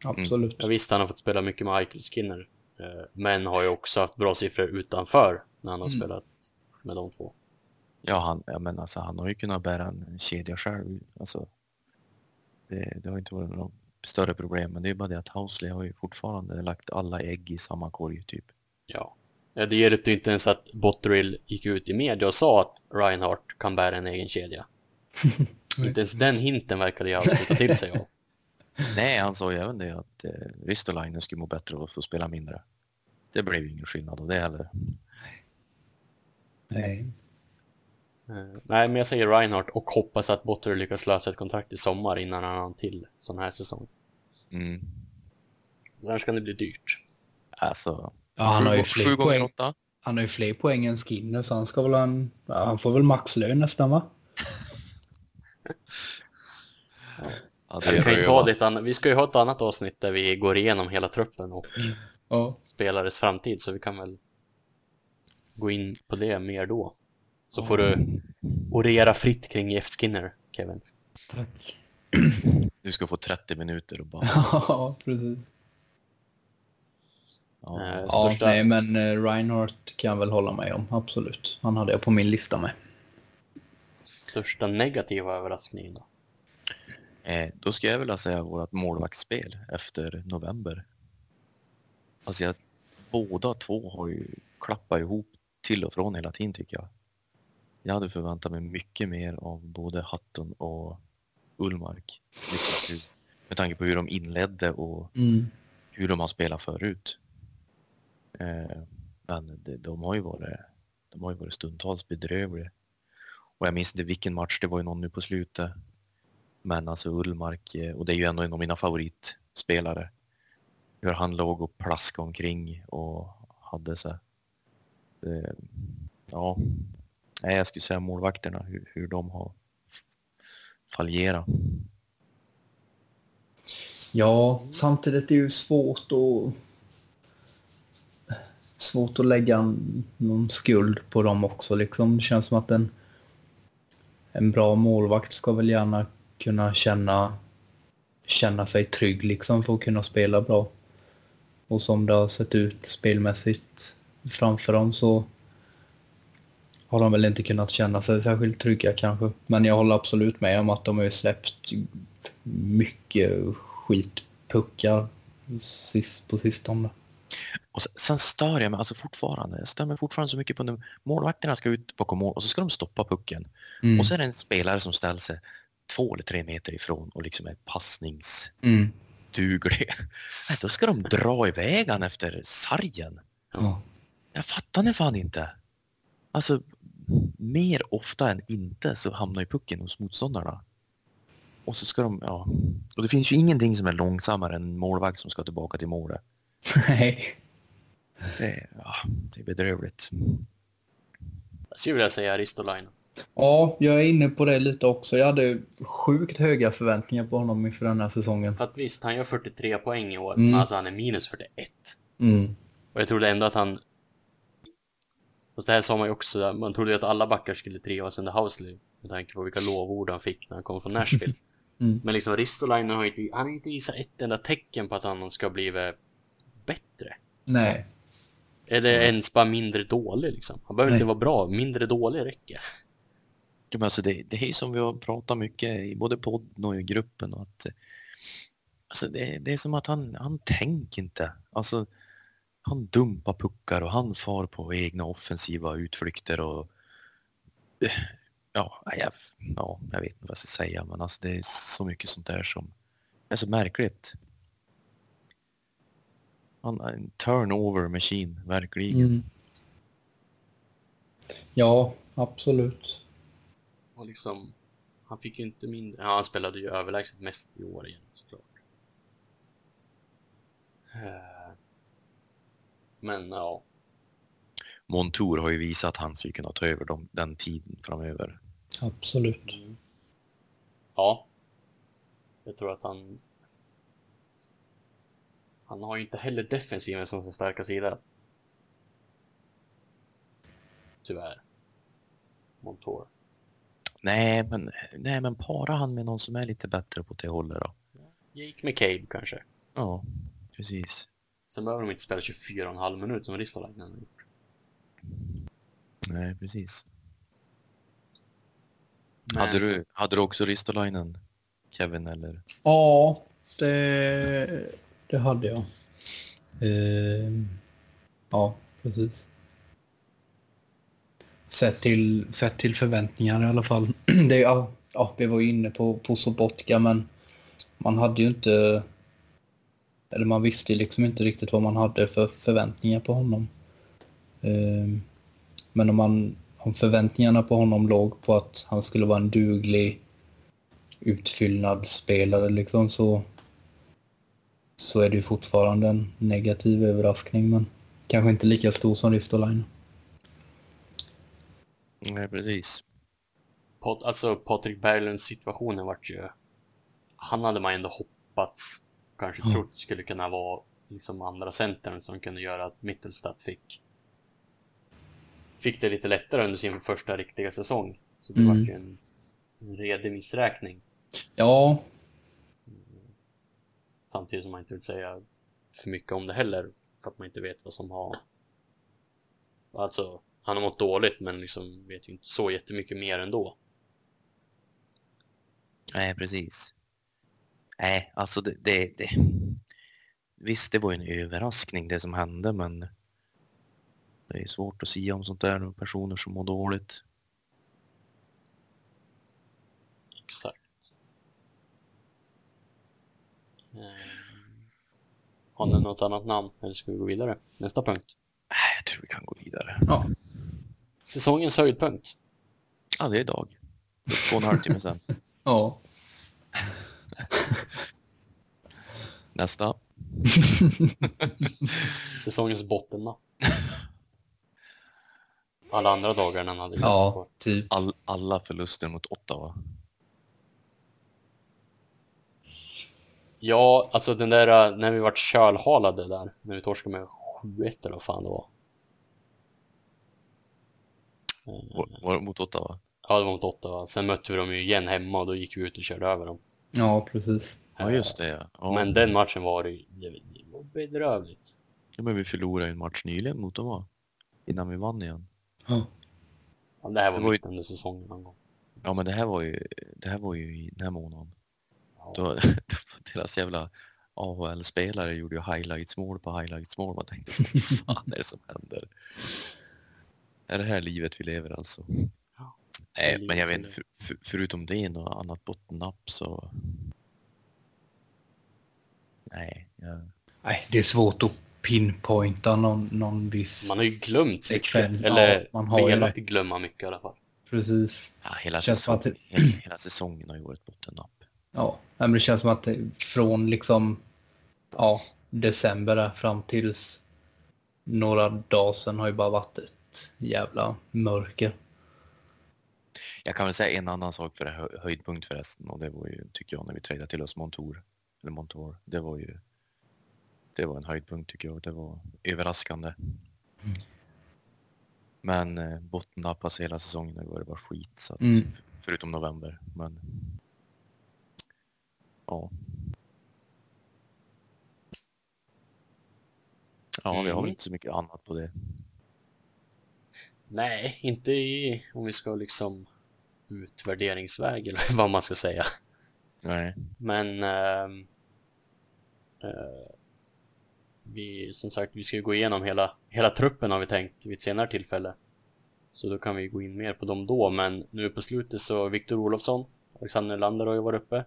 Absolut. Jag visste han har fått spela mycket med Michael Skinner. Eh, Men har ju också haft bra siffror utanför när han har Mm. spelat med de två. Ja, han, ja, men alltså, han har ju kunnat bära en kedja själv. Alltså, det, det har inte varit något större problem, men det är bara det att Housley har ju fortfarande lagt alla ägg i samma korg typ. Ja. Ja, Det hjälpte ju inte ens att Botterill gick ut i media och sa att Reinhardt kan bära en egen kedja. inte ens den hinten verkade jag ta till sig av. Nej, han sa ju även det att eh, Ristolainen skulle må bättre av att få spela mindre. Det blev ju ingen skillnad av det heller. Nej. Eh, Nej, men jag säger Reinhardt och hoppas att Botterill lyckas lösa ett kontrakt i sommar innan han har en till sån här säsong. Mm. Annars kan det bli dyrt. Alltså, Ja, han har ju sju, gånger poäng. åtta. Han har ju fler poäng än Skinner så han ska väl ha en... Ja, han får väl maxlön nästan va? Ja, Vi, kan ju ta det ett annat, vi ska ju ha ett annat avsnitt där vi går igenom hela truppen och Ja. spelares framtid så vi kan väl gå in på det mer då. Så får du orera fritt kring Jeff Skinner, Kevin. Tack. Du ska få 30 minuter och bara... Ja, precis. Ja, Eh, Ja, största... nej men eh, Reinhardt kan jag väl hålla med om, absolut. Han hade jag på min lista med. Största negativa överraskningen då? Eh, då skulle jag vilja säga vårt målvaktsspel efter november. Alltså jag, båda två har ju klappat ihop till och från hela tiden tycker jag. Jag hade förväntat mig mycket mer av både Hatton och Ullmark. Liksom med tanke på hur de inledde och Mm. hur de har spelat förut. Eh, men de, de, har ju varit, de har ju varit stundtals bedrövliga. Och jag minns inte vilken match, det var ju någon nu på slutet. Men alltså Ullmark, eh, och det är ju ändå en av mina favoritspelare. Hur han låg och plaskade omkring och hade så här, eh, Ja, nej, jag skulle säga målvakterna, hur, hur de har fallerat. Ja, samtidigt är det ju svårt att svårt att lägga någon skuld på dem också. Liksom. Det känns som att en, en bra målvakt ska väl gärna kunna känna, känna sig trygg liksom för att kunna spela bra. Och som det har sett ut spelmässigt framför dem så har de väl inte kunnat känna sig särskilt trygga kanske. Men jag håller absolut med om att de har ju släppt mycket skitpuckar sist, på sistone. Och sen, sen stör jag mig alltså fortfarande. Jag stör mig fortfarande så mycket på när målvakterna ska ut bakom mål och så ska de stoppa pucken. Mm. Och så är det en spelare som ställer sig två eller tre meter ifrån och liksom är passningsduglig. Mm. Då ska de dra iväg han efter sargen. Ja. Jag fattar det fan inte. Alltså, mer ofta än inte så hamnar ju pucken hos motståndarna. Och så ska de, ja. Och det finns ju ingenting som är långsammare än en målvakt som ska tillbaka till målet. Nej. Det, är- ja, det är bedrövligt. Jag skulle vilja säga Ristolainen. Ja, jag är inne på det lite också. Jag hade sjukt höga förväntningar på honom inför den här säsongen. För att visst, han gör 43 poäng i år, Mm. men alltså han är minus 41. Mm. Och jag trodde ändå att han... Fast det här sa man ju också, man trodde ju att alla backar skulle trivas under Housley. Med tanke på vilka lovord han fick när han kom från Nashville. Mm. Men liksom Ristolainen har inte, han har inte visat ett enda tecken på att han ska bli bättre. Nej. Eller ens bara mindre dålig liksom. Han behöver Nej. inte vara bra, mindre dålig räcker. Ja, men alltså det, det är som vi har pratat mycket i både podden och i gruppen. och Att, alltså det, det är som att han, han tänker inte. Alltså, han dumpar puckar och han far på egna offensiva utflykter. och ja, jag, ja, jag vet inte vad jag ska säga, men alltså det är så mycket sånt där som är så märkligt. Han är en turnover machine, verkligen. Mm. Ja, absolut. Och liksom, han fick ju inte mindre, ja han spelade ju överlägset mest i år igen såklart. Eh, Men ja, Montour har ju visat att han skulle kunna ta över dem, den tiden framöver. Absolut. ja. Jag tror att han... Han har ju inte heller defensiven som sin starka sida. Tyvärr. Montour. Nej, men, nej, men para han med någon som är lite bättre på det hållet då. Jake McCabe kanske. Ja, precis. Sen behöver de inte spela 24,5 minuter som Ristolainen har gjort. Nej, precis. Hade, du, hade du också Ristolainen, Kevin, eller? Ja, det, det hade jag. Ehm, ja, precis. Sett till, sett till förväntningar i alla fall. Det, ja, ja, vi var ju inne på, på Sobotka, men man hade ju inte... Eller man visste ju liksom inte riktigt vad man hade för förväntningar på honom. Ehm, men om, man, om förväntningarna på honom låg på att han skulle vara en duglig utfyllnadsspelare liksom så så är det ju fortfarande en negativ överraskning men kanske inte lika stor som Ristolainen. Nej, precis. Pat, alltså Patrik Berglunds situationen vart ju... Han hade man ändå hoppats, kanske Ja. trott skulle kunna vara liksom andra centern som kunde göra att Mittelstadt fick fick det lite lättare under sin första riktiga säsong. Så det Mm. vart ju en, en redig missräkning. Ja, Samtidigt som man inte vill säga för mycket om det heller. för att man inte vet vad som har... Alltså, han har mått dåligt men liksom vet ju inte så jättemycket mer ändå. Nej, precis. Nej, alltså det, det, det... Visst, det var ju en överraskning det som hände, men det är svårt att säga om sånt där med personer som mår dåligt. Exakt. Eh, har ni något annat namn eller ska vi gå vidare? Nästa punkt. Nej, jag tror vi kan gå vidare. Ja. Säsongens höjdpunkt. Ja, det är idag. Två och en halv timme sedan. Ja. Nästa. Säsongens bottennapp. Alla andra dagar när han hade Ja, typ. All, alla förluster mot Ottawa. Ja, alltså den där när vi vart kölhalade där, när vi torskade med 7-1 eller vad fan det var. Eh, Var, det mot Ottawa? Ja, det var mot Ottawa. Sen mötte vi dem ju igen hemma och då gick vi ut och körde över dem. Ja, precis. Ja, just det. Ja. Ja. Men den matchen var det det var bedrövligt. Ja, men vi förlorade en match nyligen mot dem, va? Innan vi vann igen. Ja. Ja, det här var Det var ju- mitt under säsongen någon gång. Ja, men det här var ju, det här var ju i den här månaden. Ja. Då, deras jävla AHL-spelare gjorde ju highlights-mål på highlights-mål. Man tänkte, vad fan är det som händer? Är det här livet vi lever alltså? Ja, Nej, men jag vet inte, för, för, förutom det något annat bottennapp så... Nej, jag... Nej, det är svårt att pinpointa någon, någon viss... Man har ju glömt mycket. Sekvens, Eller ja, man har ju velat det. glömma mycket i alla fall. Precis. Ja, hela, säsong, att hela, hela säsongen har ju varit bottennapp. Ja, men det känns som att det, från liksom ja, december fram tills några dagar sedan har ju bara varit ett jävla mörker. Jag kan väl säga en annan sak för hö- höjdpunkt förresten och det var ju, tycker jag, när vi tradade till oss Montour. Eller Montour. Det var ju... Det var en höjdpunkt tycker jag. Det var överraskande. Mm. Men eh, bottennapp alltså hela säsongen det var det bara skit. Så att, Mm. Förutom november. Men... Ja. Ja, vi har väl Mm. inte så mycket annat på det. Nej, inte i, om vi ska liksom utvärderingsväg eller vad man ska säga. Nej. Men ehm, eh, vi, som sagt, vi ska ju gå igenom hela, hela truppen har vi tänkt vid ett senare tillfälle. Så då kan vi gå in mer på dem då, men nu på slutet så Viktor Olofsson, Alexander Lander har ju varit uppe.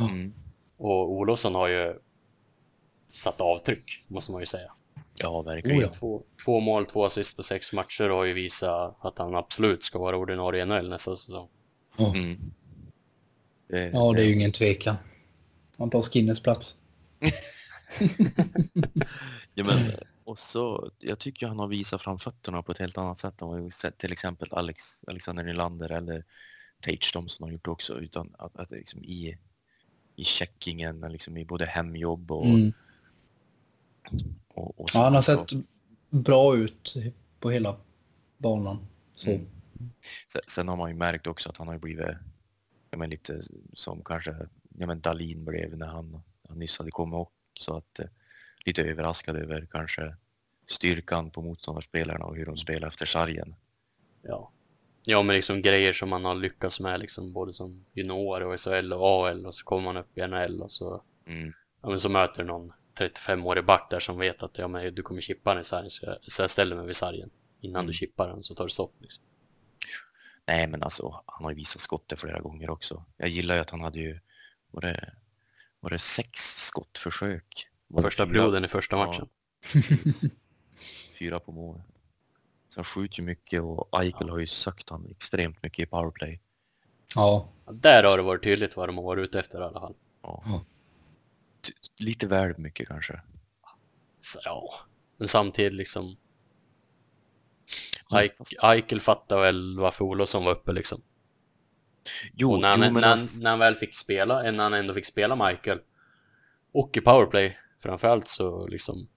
Mm. och Olofsson har ju satt avtryck, måste man ju säga. Ja, verkligen. Oh ja. Två, två mål, två assist på sex matcher har ju visat att han absolut ska vara ordinarie i NHL nästa säsong. Mm. Det, Ja, det är ju ingen tvekan. Han tar Skinners plats. Ja, men och så, jag tycker han har visat framfötterna på ett helt annat sätt än vad vi sett till exempel Alex, Alexander Nylander eller Tage Thompson har gjort också. Utan att, att liksom i, i checkingen, liksom i både hemjobb och... Mm. Och, och Ja, han har så- sett bra ut på hela banan. Så. Mm. Sen, sen har man ju märkt också att han har blivit ja, men lite som kanske ja, men Dalin blev när han, han nyss hade kommit upp. Så att eh, lite överraskad över kanske styrkan på motståndarspelarna och hur de spelar efter sargen. Ja. Ja, men liksom grejer som man har lyckats med liksom både som junior och SHL och AL och så kommer man upp i NHL och så, Mm. ja, men så möter någon 35-årig back där som vet att ja, men du kommer chippa den i sargen så jag, så jag ställer mig vid sargen. Innan Mm. du chippar den så tar du stopp liksom. Nej, men alltså han har ju visat skottet flera gånger också. Jag gillar ju att han hade ju, var det, var det sex skottförsök? Var Första perioden i första Ja. matchen. Fyra på mål. Så han skjuter ju mycket och Eichel har ju sökt han extremt mycket i powerplay. Ja, Ja, där har det varit tydligt vad de har varit ute efter i alla fall. Ja. Lite väl mycket kanske. Så, ja, men samtidigt liksom Eichel fattar väl varför Olofsson var uppe liksom. Jo, och när han, jo när, han, när han väl fick spela, när han ändå fick spela Michael och i powerplay framförallt så liksom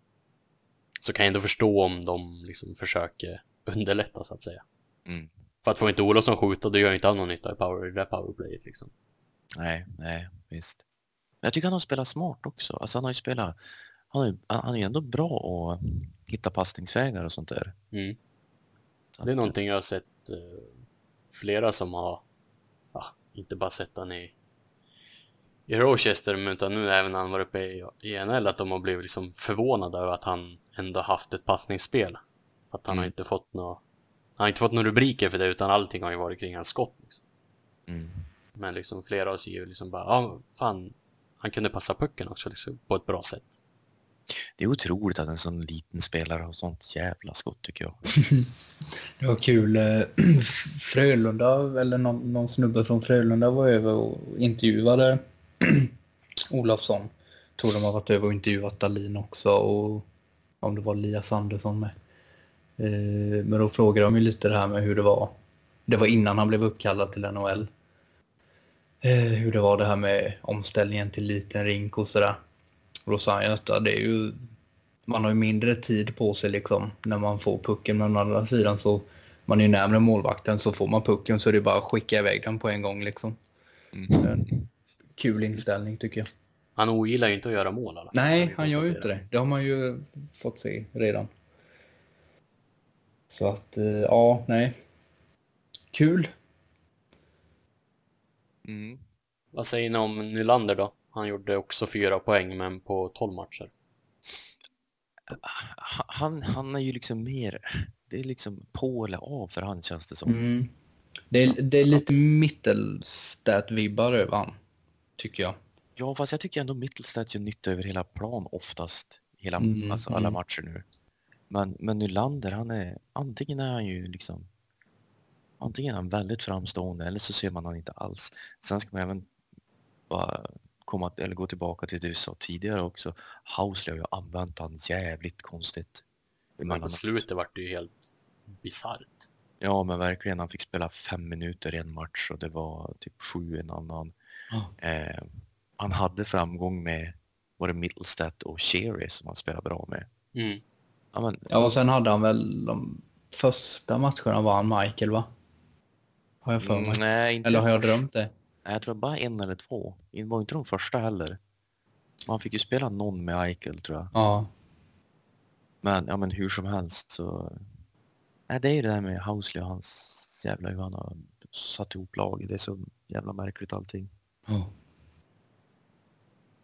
så kan jag ändå förstå om de liksom försöker underlätta så att säga. mm, För att få inte Olofsson skjuta, då gör inte han någon nytta i power, det där powerplayet liksom. nej, nej, visst. Jag tycker han har spelat smart också. Alltså han har ju spelat, han är, han är ju ändå bra att hitta passningsvägar och sånt där. Mm. Så Det är att- någonting jag har sett eh, flera som har, ja, inte bara sett han i, i Rochester, men utan nu även när han var uppe i, i NL, att de har blivit liksom förvånade över att han ändå haft ett passningsspel. Att han har Mm. inte fått några, han har inte fått några rubriker för det, utan allting har ju varit kring hans skott. Liksom. Mm. Men liksom flera av oss är ju liksom bara, ja, fan, han kunde passa pucken också liksom, på ett bra sätt. Det är otroligt att en sån liten spelare har sånt jävla skott tycker jag. Det var kul. eh, Frölunda, eller någon, någon snubbe från Frölunda var över och intervjuade Olofsson. Tror de har varit över och intervjuat Dahlin också och om det var Elias Andersson med. Eh, Men då frågade de ju lite det här med hur det var. Det var innan han blev uppkallad till NHL. Eh, Hur det var det här med omställningen till liten rink och sådär. Att ja, det är ju man har ju mindre tid på sig liksom när man får pucken. Men å andra sidan så man är ju närmare målvakten så får man pucken så är det bara att skicka iväg den på en gång liksom. Mm. En kul inställning tycker jag. Han ogillar ju inte att göra mål. alla fall. Nej, han gör ju inte det. Det har man ju fått se redan. Så att, eh, ja, nej. Kul. Mm. Vad säger ni om Nylander då? Han gjorde också fyra poäng, men på 12 matcher. Ha- Han, han är ju liksom mer, det är liksom på eller av för han känns det som. Mm. Det, är, det är lite mittelstat-vibbar över han. Tycker jag. Ja, fast jag tycker ändå Mittelstadt gör nytta över hela plan oftast. Hela, Mm, alltså alla mm. matcher nu. Men, men Nylander, han är, antingen är han ju liksom, antingen är han väldigt framstående eller så ser man han inte alls. Sen ska man även bara komma, eller gå tillbaka till det vi sa tidigare också. Housley har ju använt han jävligt konstigt. Men på slutet vart det ju helt bisarrt. Ja, men verkligen. Han fick spela fem minuter i en match och det var typ sju i en annan. Ja. Eh, han hade framgång med det Mittelstadt och Cherry som han spelade bra med. Mm. Ja, men, Ja, och sen hade han väl de första matcherna var han Michael va? Har jag för mig. mm, nej, inte Eller har jag drömt det? Nej, jag tror bara en eller två. Det var inte de första heller. Man fick ju spela någon med Eichel tror jag. Ja. Men, ja, men hur som helst så... Nej, det är ju det där med Housley och hans jävla hur han har satt ihop laget. Det är så jävla märkligt allting. ja.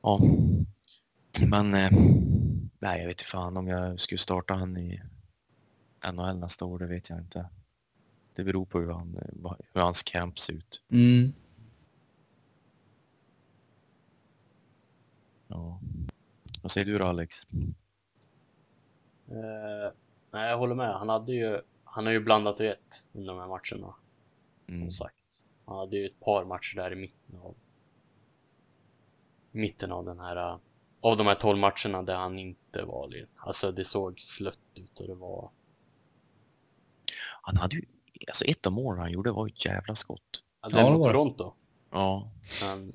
Ja. Men eh, nej, jag vet inte fan om jag skulle starta han i NHL nästa år, det vet jag inte. Det beror på hur, han, eh, hur hans camp ser ut. Mm. Ja. Vad säger du då Alex? Eh, nej, jag håller med. Han hade ju, han har ju blandat och gett under de här matcherna, Mm. som sagt. Han hade ju ett par matcher där i mitten av mitten av den här av de här 12 matcherna där han inte var li- Alltså det såg slött ut och det var Han hade ju, alltså ett av målen han gjorde var ju ett jävla skott. ja, det mot var det. Toronto. Ja. Han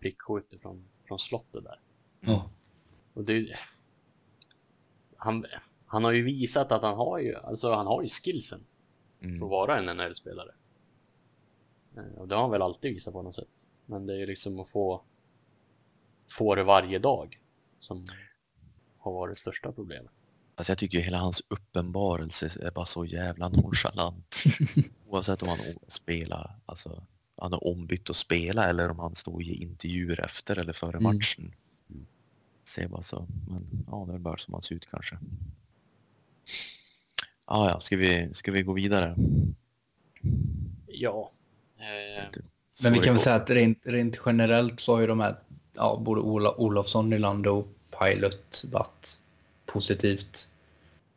prickskjuter från, från slottet där. Ja. Och det han, han har ju visat att han har ju, alltså han har ju skillsen för att Mm. vara en NHL-spelare. Eh, Och det har han väl alltid visat på något sätt. Men det är ju liksom att få få det varje dag som har varit det största problemet. Alltså jag tycker ju hela hans uppenbarelse är bara så jävla nonchalant. Oavsett om han spelar, alltså han är ombytt att spela eller om han står i intervjuer efter eller före Mm. matchen. Ser bara så. Men ja, det är bara som han ser ut kanske. Ah, ja, ska vi, ska vi gå vidare? Ja. Eh, Men vi kan väl säga att rent, rent generellt så har ju de här, ja, både Ola, Olofsson, Nylander och Pilot varit positivt.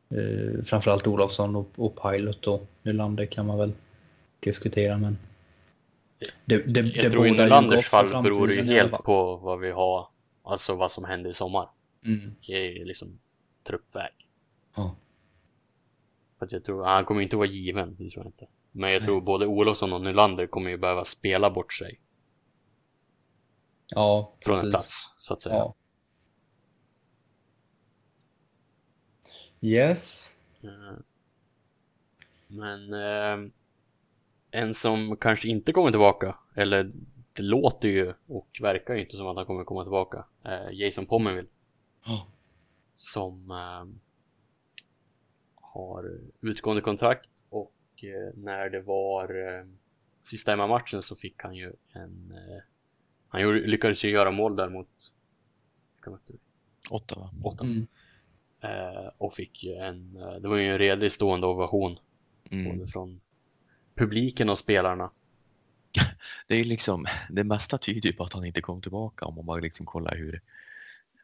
Eh, framförallt Olofsson och, och Pilot och Nylander kan man väl diskutera men det, det, jag det tror i Nylanders fall beror det ju helt på vad vi har, alltså vad som händer i sommar. Mm. I liksom truppväg. Ja. För att jag tror, han kommer ju inte vara given, det tror jag inte. Men jag Nej. tror både Olofsson och Nylander kommer ju behöva spela bort sig ja, från en precis. plats, så att säga. Ja. Yes. Eh, Men eh, en som kanske inte kommer tillbaka, eller det låter ju och verkar ju inte som att han kommer komma tillbaka, eh, Jason Pommerville. Ja. som eh, har utgående kontrakt och eh, när det var eh, sista hemmamatchen så fick han ju en eh, han gjorde, lyckades ju göra mål där mot? Åtta, Åtta. Mm. Eh, och fick ju en, eh, det var ju en redig stående ovation Mm. både från publiken och spelarna. Det är liksom, det mesta tyder ju på att han inte kom tillbaka om man bara liksom kollar hur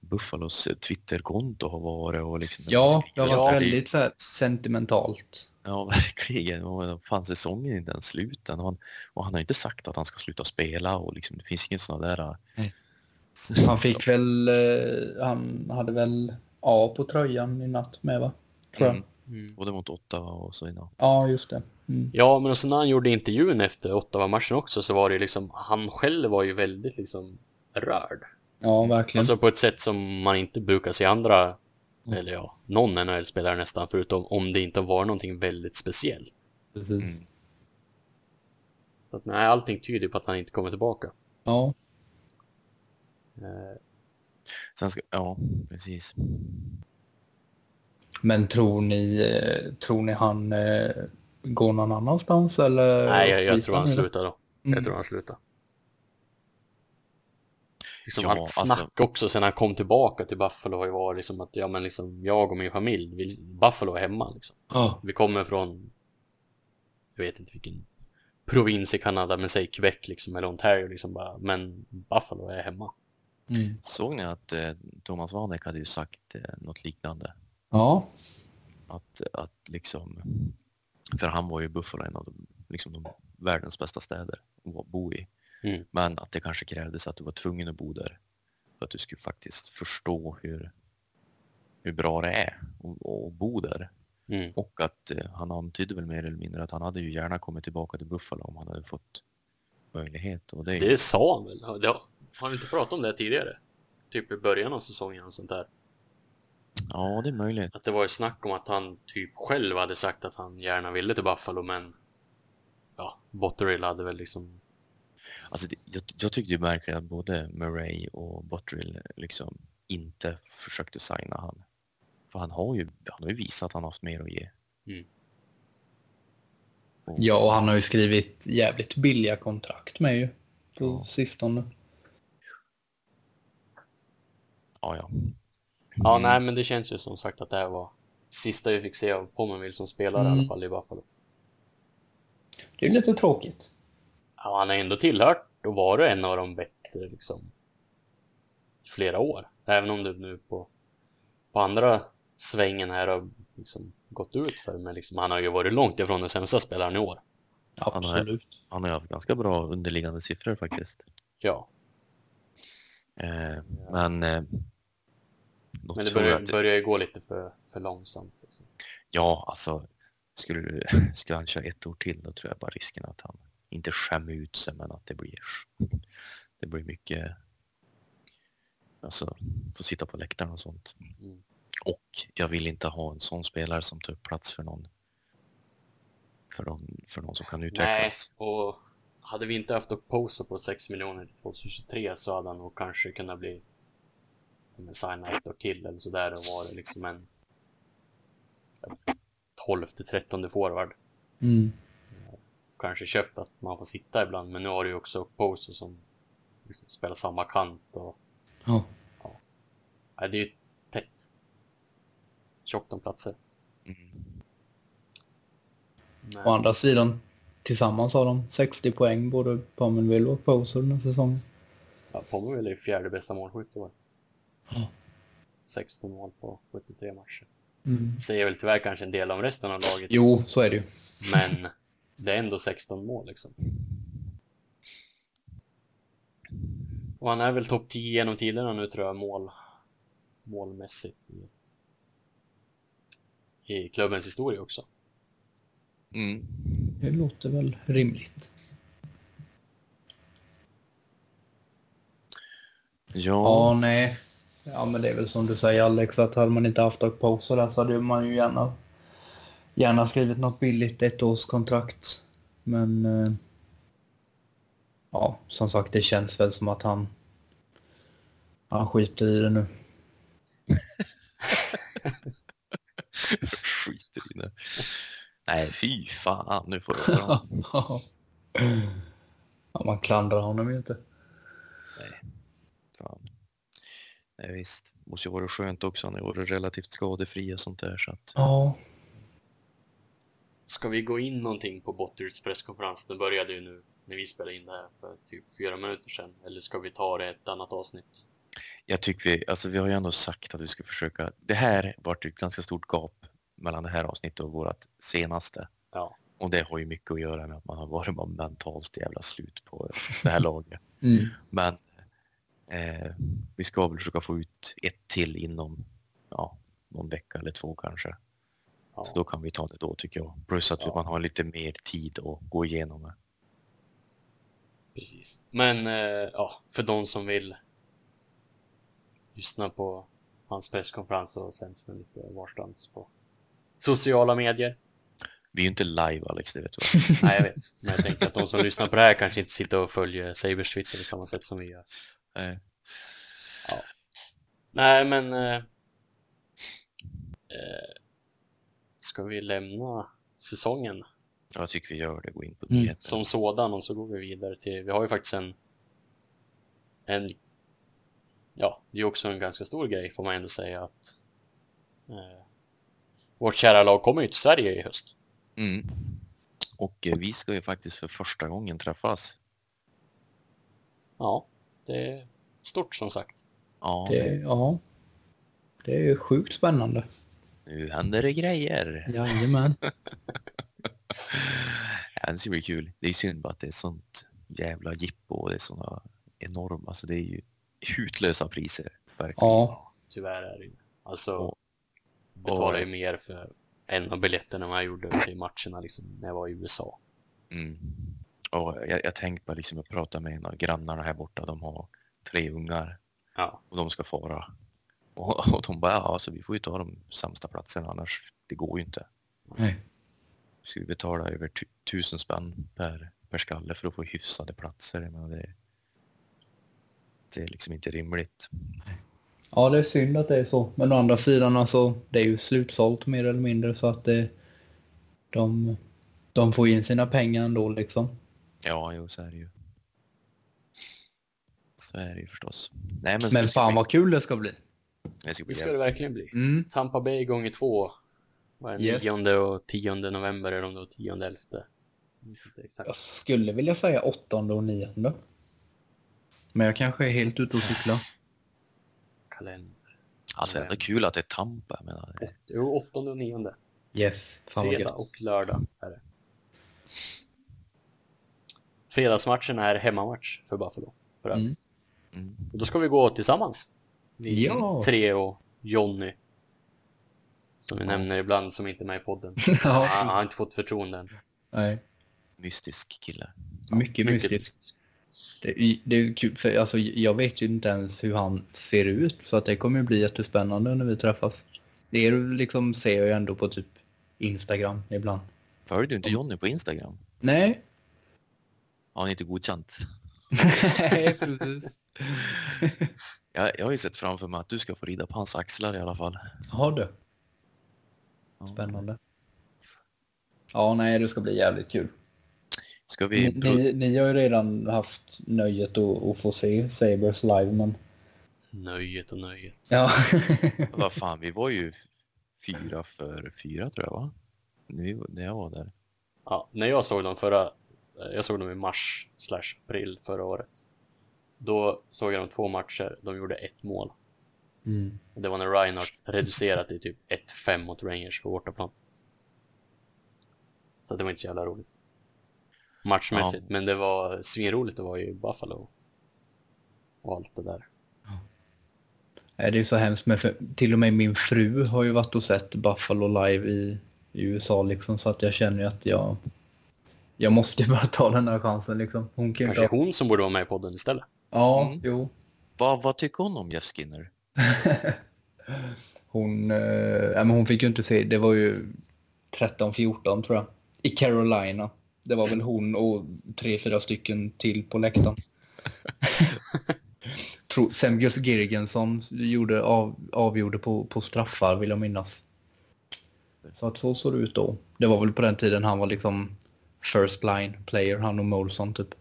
Buffalos Twitterkonto har varit och liksom Ja, det har varit väldigt så här, sentimentalt. Ja, verkligen. Och fan, säsongen är inte ens slut än. Och han, och han har inte sagt att han ska sluta spela och liksom, det finns inget sådana där... Nej. Han fick väl, eh, han hade väl A på tröjan i natt med va? Tror jag. Mm. Mm. Både mot Ottawa och så innan. Ja, just det. Mm. Ja, men också när han gjorde intervjun efter Ottawa-matchen också så var det liksom, han själv var ju väldigt liksom rörd. Ja, verkligen. Alltså på ett sätt som man inte brukar se andra, Mm. eller ja, någon NHL-spelare nästan, förutom om det inte var någonting väldigt speciellt. Precis. Mm. Så att nej, allting tyder på att han inte kommer tillbaka. Ja. Sen ska, ja, precis. Men tror ni, eh, tror ni han eh, går någon annanstans eller? nej, jag, jag tror han det? slutar då. Jag Mm. tror han slutar. Liksom Ja, allt alltså- snack också sen han kom tillbaka till Buffalo har ju varit liksom att ja men liksom jag och min familj, vill, Buffalo är hemma liksom. Ja. Vi kommer från, jag vet inte vilken provins i Kanada, men säg Quebec liksom, eller Ontario liksom bara, men Buffalo är hemma. Mm. Såg ni att eh, Thomas Vanek hade ju sagt eh, något liknande? Ja. Att, att liksom, för han var ju Buffalo en av de, liksom de världens bästa städer att bo i. Mm. Men att det kanske krävdes att du var tvungen att bo där för att du skulle faktiskt förstå hur, hur bra det är att, bo där. Mm. Och att eh, han antydde väl mer eller mindre att han hade ju gärna kommit tillbaka till Buffalo om han hade fått möjlighet. Och det, är Det sa han väl? Har, vi inte pratat om det tidigare? Typ i början av säsongen och sånt där. Ja, det är möjligt. Att det var ju snack om att han typ själv hade sagt att han gärna ville till Buffalo, men ja, Botterill hade väl liksom Alltså, det, jag, jag tyckte var märkligt att både Murray och Botterill liksom inte försökte signa han. För han har ju, han har ju visat att han har haft mer att ge. Mm. Och, ja, och han har ju skrivit jävligt billiga kontrakt med ju. På Ja. sistone. Ja, ja. Ja, Mm. nej, men det känns ju som sagt att det här var sista vi fick se av Pomerville som spelare i Mm. alla fall i Buffalo. Det är ju lite tråkigt. Ja, han har ändå tillhört och varit en av de bättre liksom i flera år. Även om det nu på, på andra svängen här har liksom gått ut för men liksom, han har ju varit långt ifrån den sämsta spelaren i år. Han har- Absolut. Han har ju haft ganska bra underliggande siffror faktiskt. Ja, Eh, men eh, då men det börjar, att, börjar ju gå lite för, för långsamt. Liksom. ja, alltså skulle, skulle han köra ett år till då tror jag bara risken att han inte skämmer ut sig men att det blir det blir mycket alltså få sitta på läktaren och sånt. Mm. Och jag vill inte ha en sån spelare som tar upp plats för någon för någon, för någon som kan Nej, utvecklas. och hade vi inte haft Oposo på 6 miljoner till 2023 så hade han nog kanske kunnat bli signa ett år till eller sådär och vara liksom en 12 till 13 forward. Mm. Kanske köpt att man får sitta ibland, men nu har du ju också Oposo som liksom spelar samma kant och Ja. nej, det är ju tätt. Tjockt om platser. Mm. Men, Å andra sidan, tillsammans har de 60 poäng både Pominville och Poser den här säsongen. ja, Pomerville är ju fjärde bästa målskytt i år. Ja. 16 mål på 73 matcher. Mm. Säger väl tyvärr kanske en del om resten av laget. Jo, så är det ju. Men det är ändå 16 mål liksom. Och han är väl topp 10 genom tiderna nu tror jag mål målmässigt i, i klubbens historia också. Mm. Det låter väl rimligt. Ja, Ja, nej. Ja, men det är väl som du säger Alex, att hade man inte haft Doug Poser där så hade man ju gärna, gärna skrivit något billigt ettårskontrakt. Men eh, ja, som sagt, det känns väl som att han, han skiter i det nu. Skiter i det. Nej, fy fan, nu får du höra. ja, man klandrar honom ju inte. Fan. Nej, visst. Måste ju vara skönt också. Han varit relativt skadefri och sånt där. Så att... Ja. Ska vi gå in någonting på Botteryds presskonferens? Den började ju nu när vi spelade in det här för typ fyra minuter sedan. Eller ska vi ta det ett annat avsnitt? Jag tycker vi, alltså vi har ju ändå sagt att vi ska försöka. Det här vart ett ganska stort gap mellan det här avsnittet och vårt senaste. Ja. Och det har ju mycket att göra med att man har varit bara mentalt jävla slut på det här laget. Mm. Men eh, vi ska väl försöka få ut ett till inom ja, någon vecka eller två kanske. ja. Så då kan vi ta det då tycker jag. Plus att Ja. man har lite mer tid att gå igenom det. Precis. Men eh, ja, för de som vill lyssna på hans presskonferens så sänds den lite varstans på sociala medier. Vi är ju inte live Alex, det vet du. Nej, jag vet. Men jag tänker att de som lyssnar på det här kanske inte sitter och följer Sabers Twitter på samma sätt som vi gör. Eh, Nej, men... Eh, eh, ska vi lämna säsongen? Jag tycker vi gör det, gå in på Mm, som sådan och så går vi vidare till... Vi har ju faktiskt en... En... Ja, det är också en ganska stor grej får man ändå säga att... Eh, vårt kära lag kommer ju till Sverige i höst. Mm. Och eh, vi ska ju faktiskt för första gången träffas. Ja, det är stort som sagt. Ja, Det, ja. Det är ju sjukt spännande. nu händer det grejer. Jajamän. Ja, det ska bli kul. Det är synd bara att det är sånt jävla jippo och det är såna enorma, alltså det är ju hutlösa priser. Verkligen. Ja. Tyvärr är det ju. Alltså, Och- betalar ju mer för en av biljetterna än vad jag gjorde till matcherna liksom, när jag var i USA. Mm. Och jag, jag tänkte bara liksom, jag pratade med en av grannarna här borta, de har tre ungar Ja, och de ska fara. Och, och de bara, ja, alltså, vi får ju ta de sämsta platserna annars, det går ju inte. Nej. Ska vi betala över tu- tusen spänn per, per skalle för att få hyfsade platser? Menar, det, det är liksom inte rimligt. Ja, det är synd att det är så. Men å andra sidan, alltså, det är ju slutsålt mer eller mindre så att det, de, de får in sina pengar ändå liksom. Ja, jo, så är det ju. Så är det ju förstås. Nej, men, Men det fan bli- vad kul det ska bli. det ska bli det ska det verkligen bli. Mm. Tampa Bay gånger två. Vad är det, Yes. 9 och 10 november eller om det var 10 och 11. Jag. Jag skulle vilja säga åttonde och nionde. Men jag kanske är helt ute och cyklar. Kalender. Alltså ändå kul att det är Tampa. Menar, det- Jo, 8 och 9. Yes. Fan Fredag och lördag är det. Fredagsmatchen är hemmamatch för Buffalo. För Mm. Mm. Och då ska vi gå tillsammans. Vi Ja. tre och Jonny. Som vi nämner ibland som inte är med i podden. ja. Han har inte fått förtroende än. Nej. Mystisk kille. Mycket, mystiskt. mystiskt. Det, är- det är kul för alltså, jag vet ju inte ens hur han ser ut så att det kommer ju bli jättespännande när vi träffas. Det är liksom ser jag ju ändå på typ Instagram ibland. Följer du inte Jonny på Instagram? Nej. Har han inte godkänt? Nej, precis. Jag, jag har ju sett framför mig att du ska få rida på hans axlar i alla fall. Har du? Spännande. Ja, nej, det ska bli jävligt kul. Ska Ni, vi... ni, ni har ju redan haft nöjet att, att få se Sabres live, men... Nöjet och nöjet. Ja. Vad fan, vi var ju fyra för fyra tror jag va? Nu, när jag var där. Ja, när jag såg dem förra, jag såg dem i mars slash april förra året. Då såg jag dem två matcher, de gjorde ett mål. Mm. Det var när Reinhardt reducerat till typ 1-5 mot Rangers på bortaplan. Så det var inte så jävla roligt. Matchmässigt, men det var svinroligt att vara i Buffalo. Och allt det där. Det är så hemskt, men för, till och med min fru har ju varit och sett Buffalo live i, i USA liksom, så att jag känner ju att jag... Jag måste bara ta den här chansen liksom. Hon kan Kanske hon som borde vara med i podden istället. Ja, Mm. jo. Vad, vad tycker hon om Jeff Skinner? Hon, eh, men hon fick ju inte se, det var ju 13-14 tror jag. I Carolina. Det var väl hon och tre, fyra stycken till på läktaren. tror Semgius Girgensson gjorde av, avgjorde på, på straffar vill jag minnas. Så att så såg det ut då. Det var väl på den tiden han var liksom first line player, han och Molson typ.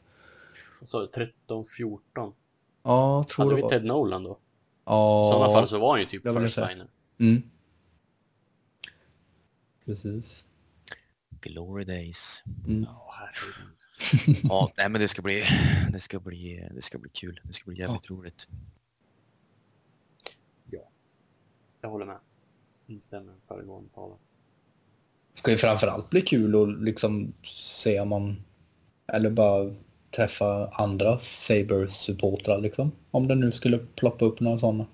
Så 13, 14. Ja, tror Hade det vi var. Ted Nolan då? Ja. I sådana fall så var han ju typ first liner. Mm. Precis. Glory days. Mm. Ja. Ja, nej men det ska bli, det ska bli, det ska bli kul. Det ska bli jävligt roligt. Jag håller med. Instämmer föregående talare. Ska ju framförallt bli kul att liksom se om man, eller bara träffa andra Sabres-supportrar liksom. Om det nu skulle ploppa upp några sådana.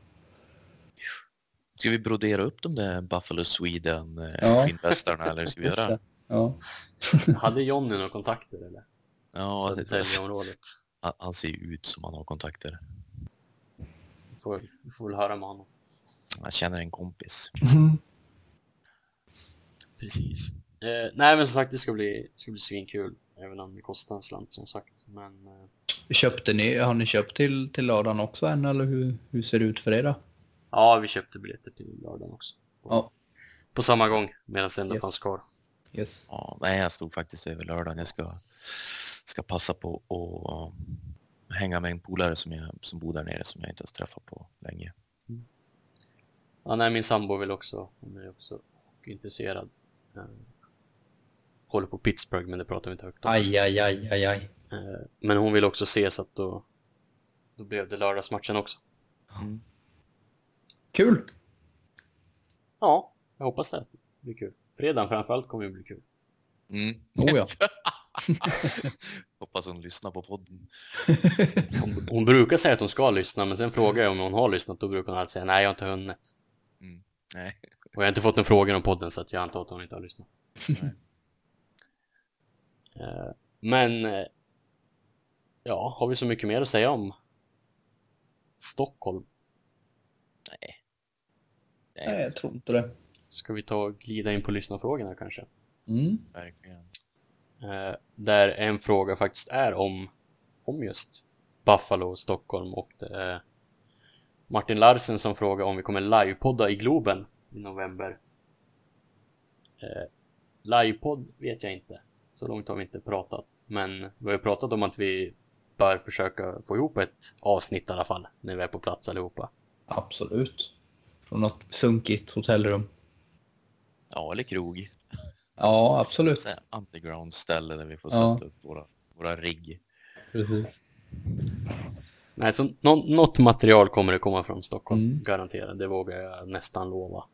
Ska vi brodera upp de där Buffalo Sweden eh, Ja. skinnvästarna eller ska vi göra? det. Ja. Hade Johnny några kontakter eller? Ja, det jag. Södertäljeområdet. Han, han ser ju ut som han har kontakter. Vi får, vi får väl höra med honom. Han känner en kompis. Precis. Eh, nej men som sagt det ska bli, det ska bli svinkul. Även om det kostar en slant som sagt. Men eh, Köpte ni, har ni köpt till, till lördagen också än eller hur, hur ser det ut för er då? ja, vi köpte biljetter till lördagen också. På, Ja. på samma gång medan det ändå Yes. fanns kvar. Yes. Ja, nej, jag stod faktiskt över lördagen. Jag ska, ska passa på att uh, hänga med en polare som, jag, som bor där nere som jag inte har träffat på länge. Ja, nej, min sambo vill också, hon är också intresserad. Eh, håller på Pittsburgh men det pratar vi inte högt om. Aj, aj, aj, aj, aj. Eh, men hon vill också se så att då, då blev det lördagsmatchen också. Mm. Kul! Ja, jag hoppas det. Det blir kul. Fredagen framförallt kommer det bli kul. Mm. Oh ja. Hoppas hon lyssnar på podden. Hon, hon brukar säga att hon ska lyssna men sen frågar jag om hon har lyssnat då brukar hon alltid säga nej jag har inte hunnit. Nej. Och jag har inte fått några frågor om podden så att jag antar att hon inte har lyssnat. Eh, Men eh, ja, har vi så mycket mer att säga om Stockholm? Nej. Nej, jag tror inte det. Ska vi ta och glida in på lyssnarfrågorna kanske? Mm. Verkligen. Eh, där en fråga faktiskt är om, om just Buffalo och Stockholm och det är Martin Larsen som frågar om vi kommer livepodda i Globen i november. Eh, livepodd vet jag inte. Så långt har vi inte pratat. Men vi har ju pratat om att vi bör försöka få ihop ett avsnitt i alla fall när vi är på plats allihopa. Absolut. Från något sunkigt hotellrum. Ja, eller krog. Ja, absolut. Så här underground ställe där vi får Ja. sätta upp våra, våra rigg. Precis. Nej, så nå- något material kommer det komma från Stockholm, Mm. garanterat. Det vågar jag nästan lova.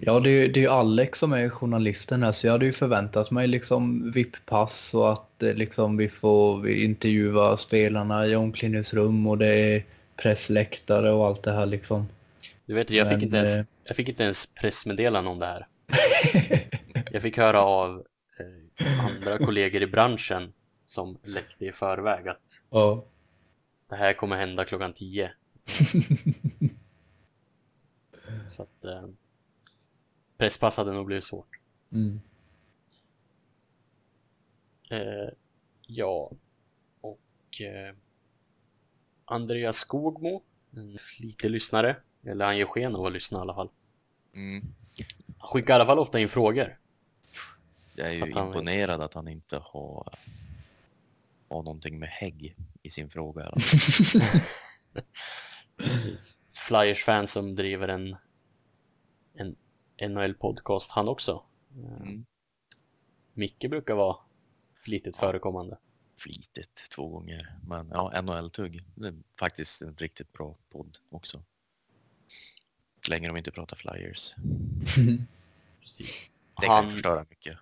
Ja, det är, det är ju Alex som är journalisten här, så jag hade ju förväntat mig liksom VIP-pass och att eh, liksom vi får intervjua spelarna i omklädningsrum och det är pressläktare och allt det här liksom. Du vet, jag fick, Men, inte ens, eh, jag fick inte ens pressmeddelande om det här. Jag fick höra av eh, andra kollegor i branschen som läckte i förväg att Ja. det här kommer hända klockan 10. Så att eh, presspass hade nog blivit svårt. Mm. Eh, ja, och eh, Andreas Skogmo, en flitig lyssnare, eller han ger sken av att lyssna i alla fall. Mm. Han skickar i alla fall ofta in frågor. Jag är ju Att han- imponerad att han inte har, har någonting med hägg i sin fråga. Flyers-fan som driver en, en NHL-podcast han också. Eh, Mm. Micke brukar vara flitigt förekommande. Flitigt två gånger. Men ja, NHL-tugg. Det är faktiskt en riktigt bra podd också. Så länge de inte pratar flyers. Precis. Det kan Han, förstöra mycket.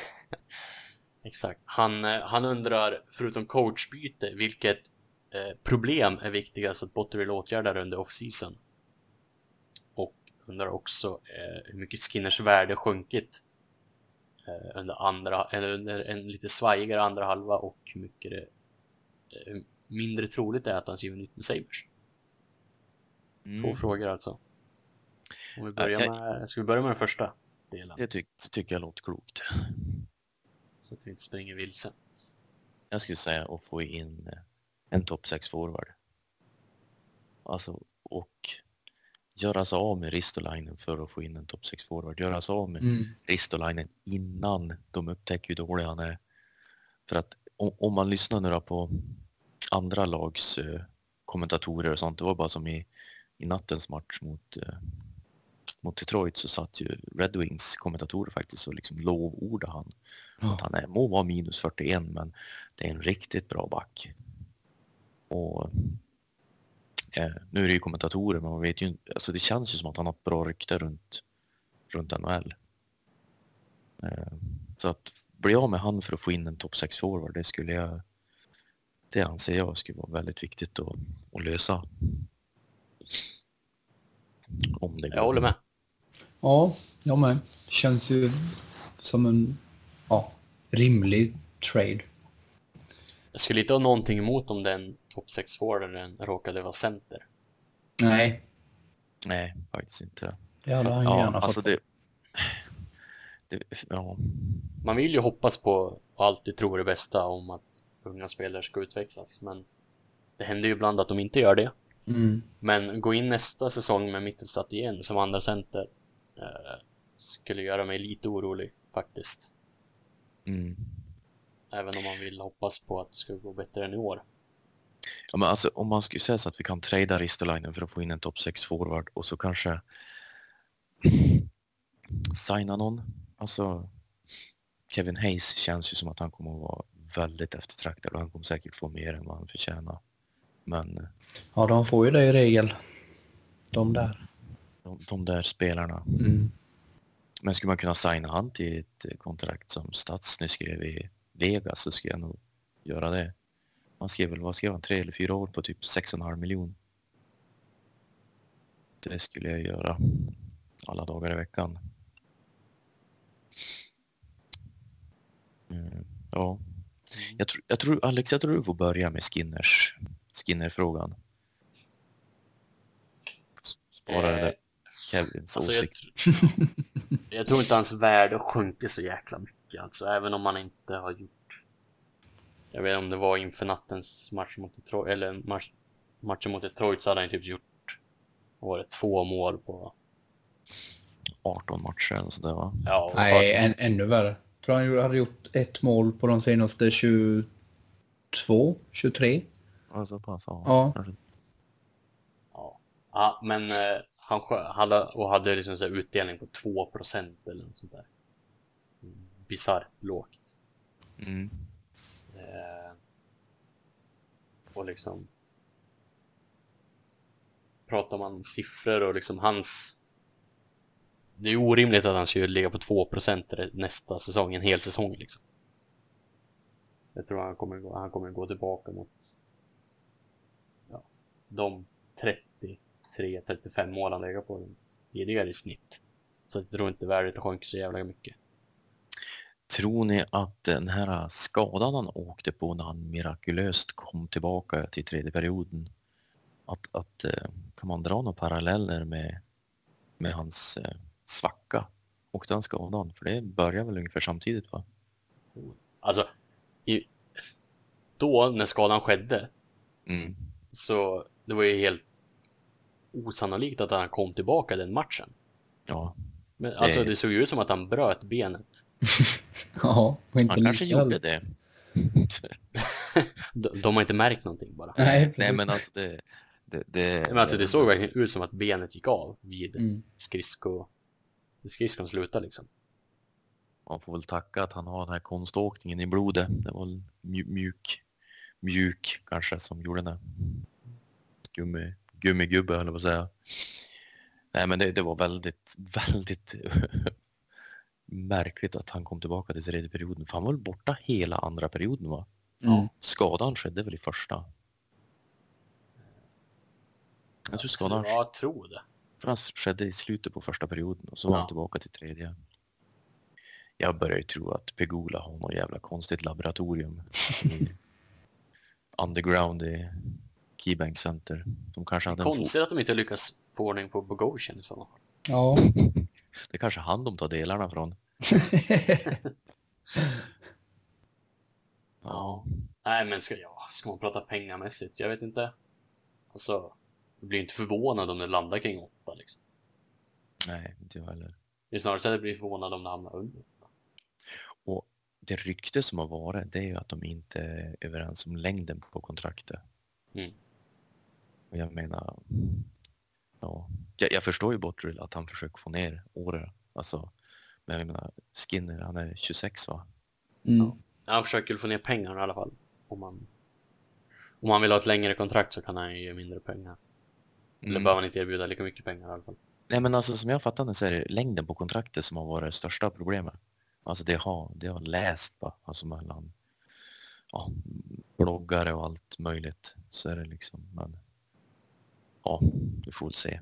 exakt. Han, eh, han undrar, förutom coachbyte, vilket eh, problem är viktigast att Botterill åtgärdar under off-season? Undrar också eh, hur mycket Skinners värde sjunkit eh, under, andra, eller under en lite svajigare andra halva och hur mycket det eh, hur mindre troligt det är att han skriver nytt med. Två Mm. frågor alltså. Om vi börjar med, ska vi börja med den första delen? Det, tyck, tycker jag låter klokt. Så att vi inte springer vilse. Jag skulle säga att få in eh, en topp 6 forward. alltså och göra sig av med Ristolainen för att få in en topp 6 forward. Göra sig av med Mm. Ristolainen innan de upptäcker hur dålig han är. För att om, om man lyssnar nu på andra lags eh, kommentatorer och sånt, det var bara som i, i nattens match mot, eh, mot Detroit så satt ju Red Wings kommentatorer faktiskt och liksom lovordade han. Ja. Att han är, må vara minus 41 men det är en riktigt bra back. Och eh, nu är det ju kommentatorer men man vet ju inte, alltså det känns ju som att han har ett bra rykte runt, runt NHL. Eh, så att bli av med han för att få in en topp 6 forward, det skulle jag det anser jag skulle vara väldigt viktigt att, att lösa. Om det går. Jag håller med. Ja, jag med. Känns ju som en ja, rimlig trade. Jag skulle inte ha någonting emot om den topp 6 forwarden råkade vara center. Nej, Nej, faktiskt inte. det hade han Ja, gärna alltså fått. det, det... Ja, Man vill ju hoppas på och alltid tro det bästa om att unga spelare ska utvecklas, men det händer ju ibland att de inte gör det. Mm. Men gå in nästa säsong med Mittelstadt igen som andra center eh, skulle göra mig lite orolig faktiskt. mm. Även om man vill hoppas på att det ska gå bättre än i år. Ja men alltså om man skulle säga så att vi kan trada Ristolainen för att få in en topp 6 forward och så kanske signa någon. Alltså Kevin Hayes känns ju som att han kommer att vara väldigt eftertraktad och han kommer säkert få mer än vad han förtjänar. Men Ja, de får ju det i regel. De där. de, de där spelarna. Mm. Men skulle man kunna signa han till ett kontrakt som Stats skrev i Vegas så skulle jag nog göra det. Han skrev väl, vad skrev han, tre eller fyra år på typ 6,5 miljon. Det skulle jag göra alla dagar i veckan. Mm, ja, jag, tror, jag tror Alex, jag tror du får börja med Skinners, Skinner-frågan. Spara det Eh, där Kevins Alltså jag, åsikt. tr- jag tror inte hans värde sjunker så jäkla mycket alltså, även om han inte har gjort... Jag vet inte om det var inför nattens match mot Detroit, eller match, matchen mot Detroit så hade han typ gjort, var det, två mål på... 18 matcher eller sådär va? Ja, Nej, än, ännu värre. Jag tror han hade gjort ett mål på de senaste 22, 23. Ja, så pass. Ja. Ja. Ja, ja men eh, han hade, och hade liksom så här utdelning på 2% eller något sånt där. Bisarrt lågt. Mm. Eh, och liksom pratar man siffror och liksom hans det är orimligt att han skulle ligga på 2% nästa säsong, en hel säsong liksom. Jag tror han kommer, gå- han kommer gå tillbaka mot ja, de 33-35 mål han legat på tidigare i snitt. Så jag tror inte värdet sjönk så jävla mycket. Tror ni att den här skadan han åkte på när han mirakulöst kom tillbaka till tredje perioden, att, att eh, kan man dra några paralleller med, med hans eh, svacka? Åkte han skadan? För det börjar väl ungefär samtidigt va? Alltså, i, då när skadan skedde Mm. så det var ju helt osannolikt att han kom tillbaka den matchen. Ja, Men alltså Det- det såg ju ut som att han bröt benet. Ja, och inte han kanske lika gjorde det. De, de har inte märkt någonting bara. Nej, Nej men alltså det... det, det Men alltså det såg verkligen ut som att benet gick av vid Mm. skridsko... Skridskon slutade liksom. Man får väl tacka att han har den här konståkningen i blodet. Det var mjuk, mjuk kanske som gjorde det. Gummi, gummigubbe höll jag på att säga. Nej men det, det var väldigt, väldigt märkligt att han kom tillbaka till tredje perioden. För han var väl borta hela andra perioden va? Mm. Skadan skedde väl i första? Jag tror skadan Ja, jag tror det. för han skedde i slutet på första perioden och så var Ja. han tillbaka till tredje. Jag börjar ju tro att Pegula har något jävla konstigt laboratorium i underground i Keybank Center. De kanske hade en Konstigt att de inte lyckas få ordning på Bogosian i sådana fall. Ja. Det är kanske han de tar delarna från. Ja. Nej men ska, ja, ska man prata pengamässigt? Jag vet inte. Alltså, Jag blir inte förvånad om det landar kring 8 liksom. Nej, inte jag heller. Det är snarare så att jag blir förvånad om det hamnar under. Och det rykte som har varit, det är ju att de inte är överens om längden på kontraktet. Mm. Och jag menar, ja, jag, jag förstår ju Bottrill att han försöker få ner åren. Alltså, men jag menar, Skinner, han är 26 va? Mm. Han försöker få ner pengar i alla fall. Om man, om man vill ha ett längre kontrakt så kan han ju ge mindre pengar. Eller Mm. behöver han inte erbjuda lika mycket pengar i alla fall. Nej men alltså som jag fattar det så är det längden på kontraktet som har varit det största problemet. Alltså det har, det har läst bara, alltså mellan ja, bloggare och allt möjligt. Så är det liksom, men ja, vi får väl se.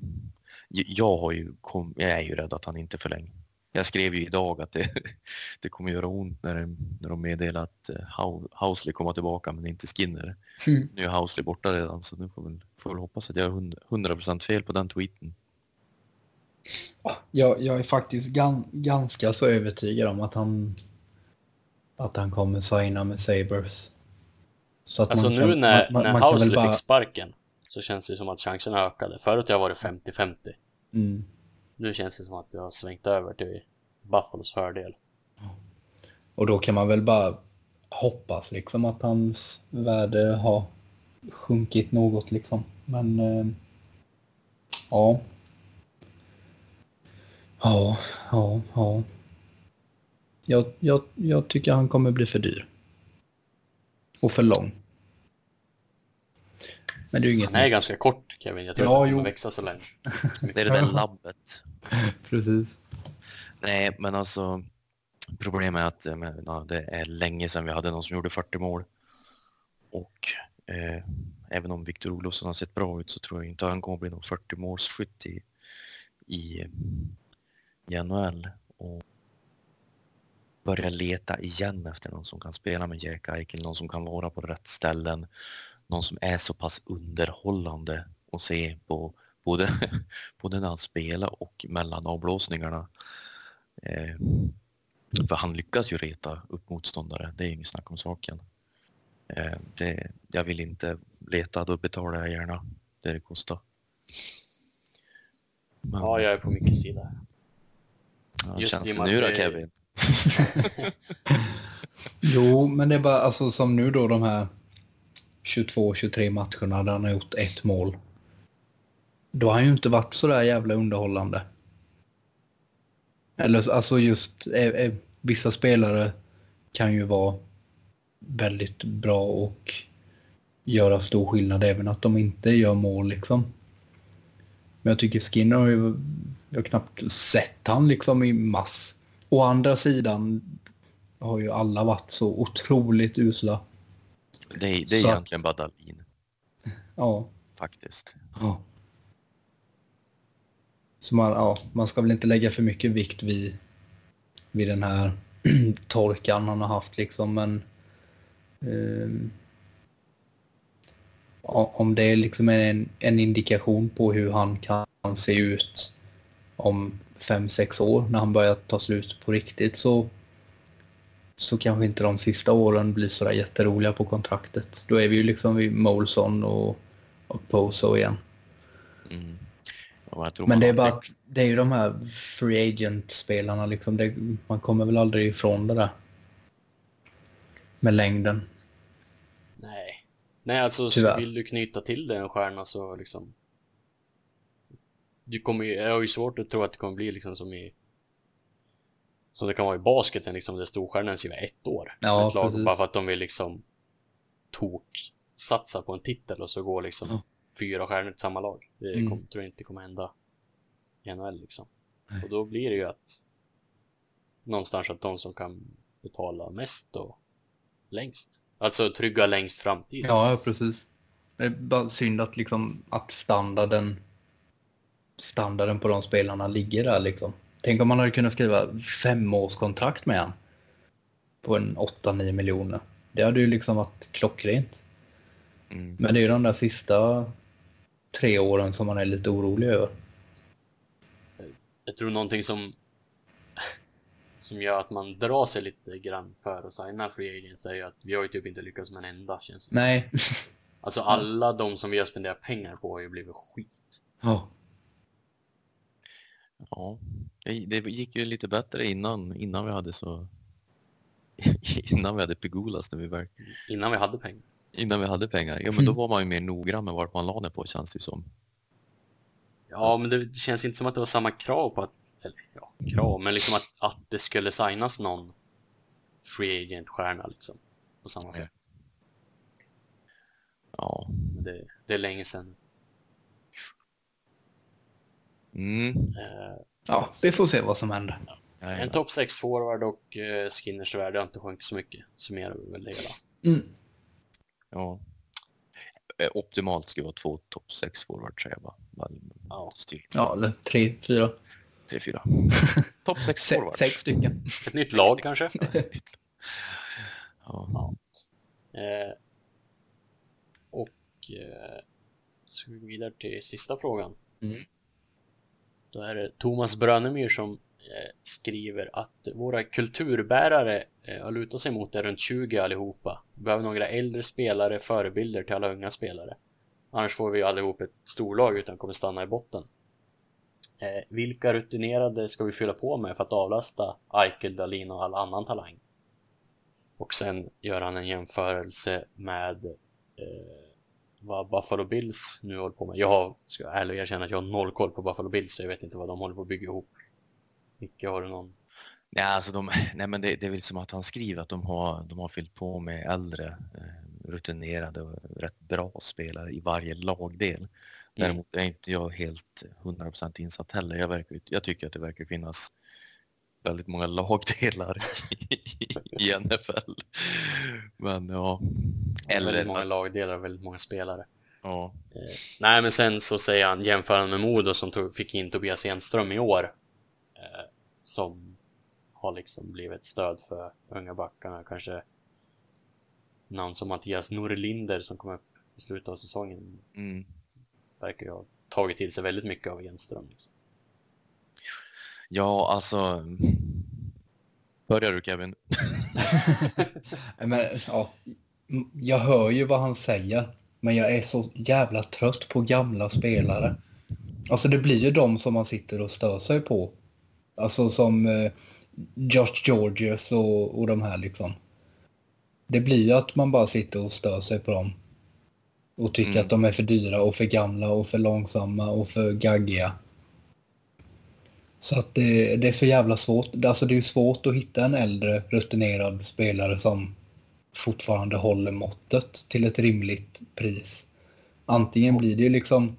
Jag har ju, kom, jag är ju rädd att han inte förlänger. Jag skrev ju idag att det, det kommer göra ont när, när de meddelar att eh, Hou- Housley kommer tillbaka men inte Skinner. Mm. Nu är Housley borta redan så nu får väl, får väl hoppas att jag har hund- 100% fel på den tweeten. Jag, jag är faktiskt gan, ganska så övertygad om att han att han kommer signa med Sabres. Så att Alltså man nu kan- när, man- när man kan väl Housley bara- fick sparken så känns det som att chanserna ökade. Förut har jag varit 50-50. Mm. Nu känns det som att jag har svängt över till Buffalos fördel. Och då kan man väl bara hoppas liksom att hans värde har sjunkit något liksom. Men eh, ja. Ja, ja, ja. Jag, jag, jag tycker han kommer bli för dyr. Och för lång. Men det är ju inget Han är nytt. ganska kort Kevin, jag tror Ja, att han växa så länge. Så Det är det där labbet. Precis. Nej, men alltså problemet är att menar, det är länge sedan vi hade någon som gjorde 40 mål. Och eh, även om Viktor Olofsson har sett bra ut så tror jag inte han kommer bli någon 40 målsskytt i, i, i NHL. Och börja leta igen efter någon som kan spela med Jack Eichel, någon som kan vara på rätt ställen, någon som är så pass underhållande att se på både, både när han spelar och mellan avblåsningarna. Eh, för han lyckas ju reta upp motståndare, det är inget snack om saken. Eh, det, jag vill inte leta, då betalar jag gärna det det kostar. Men, Ja, jag är på mycket sida. ja, just känns det nu då Kevin? Jo, men det är bara alltså som nu då de här 22-23 matcherna där han har gjort ett mål. Då har han ju inte varit så där jävla underhållande. Eller alltså just eh, eh, vissa spelare kan ju vara väldigt bra och göra stor skillnad även att de inte gör mål liksom. Men jag tycker Skinner har ju, jag har knappt sett han liksom i mass. Å andra sidan har ju alla varit så otroligt usla. Det är, det är Så egentligen bara Dahlin Ja. faktiskt. ja. Så man, ja, man ska väl inte lägga för mycket vikt vid, vid den här torkan han har haft liksom, men ja, om det är liksom en, en indikation på hur han kan se ut om fem sex år när han börjar ta slut på riktigt så så kanske inte de sista åren blir sådär jätteroliga på kontraktet. Då är vi ju liksom vid Molson och, och Poso igen. Mm. Och jag tror Men det är bara det är ju de här free agent-spelarna liksom. Det, man kommer väl aldrig ifrån det där. Med längden. Nej. Nej, alltså så Tyvärr. vill du knyta till dig en stjärna så liksom... Du kommer ju, jag har ju svårt att tro att det kommer bli liksom som i... Som det kan vara i basketen liksom, där storstjärnan skriver ett år. Ja, ett lag, precis. bara för att de vill liksom tok satsa på en titel och så går liksom Ja. fyra stjärnor till samma lag. Det Mm. kom, tror jag inte kommer hända i NHL liksom. Nej. Och då blir det ju att någonstans att de som kan betala mest och längst. Alltså trygga längst framtid. Ja, ja, precis. Det är bara synd att liksom att standarden standarden på de spelarna ligger där liksom. Tänk om man hade kunnat skriva femårskontrakt med han. På en 8-9 miljoner. Det hade ju liksom varit klockrent. Mm. Men det är ju de där sista tre åren som man är lite orolig över. Jag tror någonting som som gör att man drar sig lite grann för att signa free agents är ju att vi har ju typ inte lyckats med en enda känns det som. Nej, Alltså alla de som vi har spenderat pengar på har ju blivit skit. Ja. Ja, det, det gick ju lite bättre innan, innan vi hade så... innan vi hade Pegulas när vi verk, Innan vi hade pengar. Innan vi hade pengar. Ja, men då var man ju mer noggrann med vart man la det på känns det som. Ja, men det, det känns inte som att det var samma krav på att, eller ja, krav, men liksom att, att det skulle signas någon free agent-stjärna liksom. På samma sätt. Ja. Men det, det är länge sedan. Mm. Eh, ja, vi får se vad som händer. en Jajamän. topp 6 forward och eh, Skinners värde har inte sjunkit så mycket. Summerar vi väl det hela. Mm. Ja. Eh, Optimalt skulle vara två topp 6 forwards säger jag bara. Ja. Ja, eller tre, fyra, Tre, fyra. Topp 6 se, forwards. sex stycken. Ett nytt lag kanske? Ja. Eh, och eh, ska vi vidare till sista frågan. Mm. Då är det Thomas Brönemyr som eh, skriver att våra kulturbärare eh, har lutat sig mot är runt 20 allihopa. Vi behöver några äldre spelare, förebilder till alla unga spelare. Annars får vi ju allihop ett storlag utan kommer stanna i botten. Eh, vilka rutinerade ska vi fylla på med för att avlasta Eichel, Dahlin och all annan talang? Och sen gör han en jämförelse med eh, vad Buffalo Bills nu håller på med. Jag har, ska ärligt erkänna att jag har noll koll på Buffalo Bills så jag vet inte vad de håller på att bygga ihop. Micke, har du någon? Nej, alltså de, nej men det, det är väl som att han skriver att de har, de har fyllt på med äldre, eh, rutinerade och rätt bra spelare i varje lagdel. Däremot är inte jag helt 100% insatt heller. Jag, verkar, jag tycker att det verkar finnas väldigt många lagdelar i NFL. Men ja, Eller väldigt många lagdelar och väldigt många spelare. ja, Eh, nej, men sen så säger han jämför med Modo som tog, fick in Tobias Enström i år. Eh, som har liksom blivit ett stöd för unga backarna. Kanske namn som Mattias Norlinder som kom upp i slutet av säsongen. mm, Verkar ju ha tagit till sig väldigt mycket av Enström. Liksom. Ja alltså. Börjar du Kevin? Men, ja, jag hör ju vad han säger, men jag är så jävla trött på gamla spelare. Alltså det blir ju de som man sitter och stör sig på. Alltså som eh, Josh Georges och, och de här liksom. Det blir ju att man bara sitter och stör sig på dem. Och tycker Mm. att de är för dyra och för gamla och för långsamma och för gaggiga. Så att det, det är så jävla svårt. Alltså det är svårt att hitta en äldre rutinerad spelare som fortfarande håller måttet till ett rimligt pris. Antingen blir det ju liksom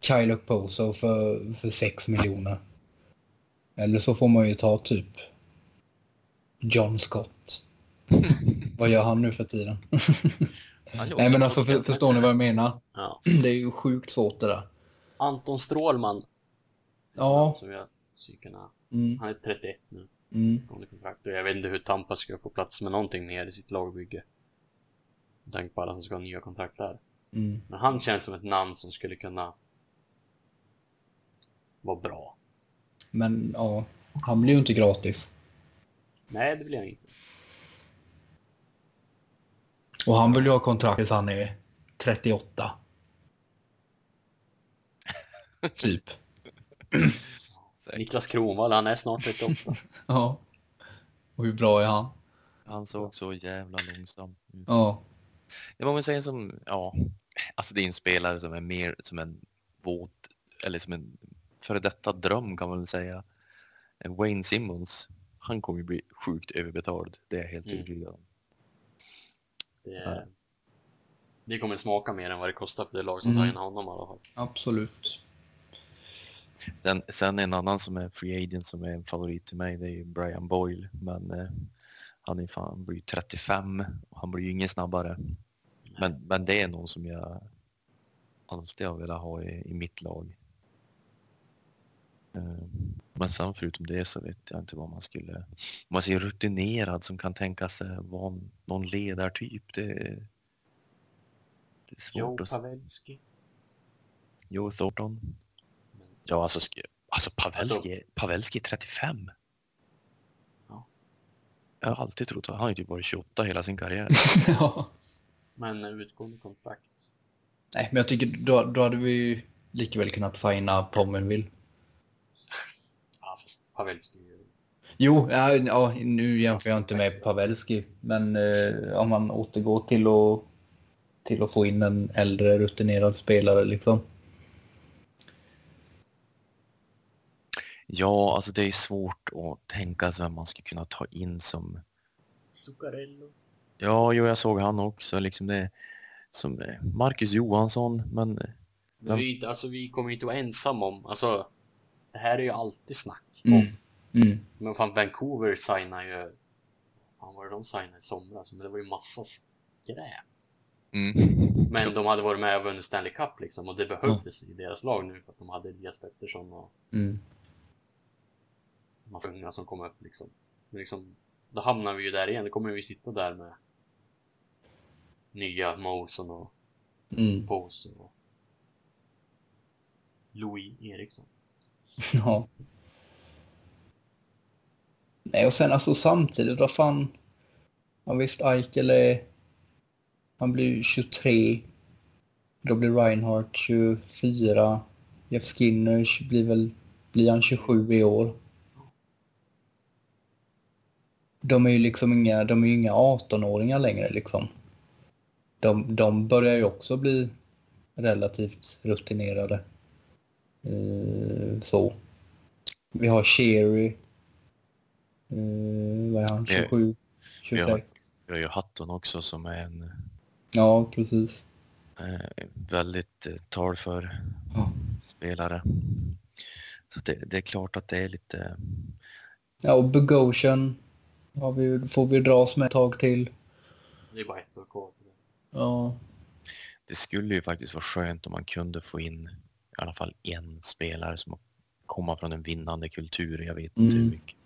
Kyle Poso för, för 6 miljoner. Eller så får man ju ta typ John Scott. vad gör han nu för tiden? Nej men alltså för, förstår ni vad jag menar? Ja. Det är ju sjukt svårt det där. Anton Strålman. Ja. Som jag kunna... Mm, Han är 31 nu. mm. kontrakt. Och jag vet inte hur Tampa ska få plats med någonting mer i sitt lagbygge. Med tanke på alla som ska ha nya kontrakt där. Mm. Men han känns som ett namn som skulle kunna vara bra. Men ja, han blir ju inte gratis. Nej, det blir han inte. Och han vill ju ha kontrakt tills han är 38. typ. Säkert. Niklas Kronwall, han är snart 38. Ja. Och hur bra är han? Han såg så jävla långsam ut. Ja. Det var man säger som, ja, alltså det är en spelare som är mer som en våt, eller som en före detta dröm kan man väl säga. En Wayne Simmons, han kommer ju bli sjukt överbetald, det är jag helt Mm. övertygad om. Det, det kommer smaka mer än vad det kostar för det lag som Mm. signar honom i alla fall. Absolut. Sen, sen en annan som är free agent som är en favorit till mig, det är ju Brian Boyle, men eh, han är fan, han blir ju 35 och han blir ju ingen snabbare. Men, men det är någon som jag alltid har velat ha i, i mitt lag. Eh, Men sen förutom det så vet jag inte vad man skulle... Om man säger rutinerad som kan tänka sig vara någon ledartyp, det, det är svårt att... s- Pavelski. Joe Thornton. Ja, alltså, alltså Pavelski, Pavelski är 35. Ja. Jag har alltid trott att han har ju typ varit 28 hela sin karriär. ja. Men utgående kontrakt. Nej, men jag tycker då, då hade vi ju lika väl kunnat signa Pomenville. Ja, fast Pavelski är ju... Jo, ja, ja, nu jämför jag inte med Pavelski, men eh, om man återgår till att, till att få in en äldre rutinerad spelare liksom. Ja, alltså det är svårt att tänka sig vem man skulle kunna ta in som... Zuccarello. Ja, jo, jag såg han också. Liksom det, som eh, Marcus Johansson, men... eh, Men vi, inte- alltså, vi kommer ju inte vara ensamma om... Alltså, det här är ju alltid snack. Mm. om. Mm. Men fan, Vancouver signar ju... Fan, vad var det de signade i somras? Men det var ju massa skräp. Mm. Men de hade varit med och vunnit Stanley Cup liksom och det behövdes i deras lag nu för att de hade Elias Pettersson och Mm. Massa unga som kom upp liksom. Men liksom, då hamnar vi ju där igen, då kommer vi sitta där med nya Molson och Mm. Pose och Louis Eriksson. Ja. Nej, och sen alltså samtidigt, vad fan... Ja, visst, Eichel är... Han blir ju 23. Då blir Reinhardt 24. Jeff Skinner blir väl... Blir han 27 i år? De är ju liksom inga, de är ju inga 18-åringar längre liksom. De, de börjar ju också bli relativt rutinerade. Eh, så. Vi har Sherry. Eh, vad är han? Vi har- 27? vi har- 26? Vi har ju Hatton också som är en Ja, precis. eh, väldigt eh, talför Ja. spelare. Så det, det är klart att det är lite... Ja, och Bogosian har vi, får vi dras med ett tag till. Det är bara ett år kvar. Ja, Det skulle ju faktiskt vara skönt om man kunde få in i alla fall en spelare som kommer från en vinnande kultur. Jag vet inte Mm. hur mycket.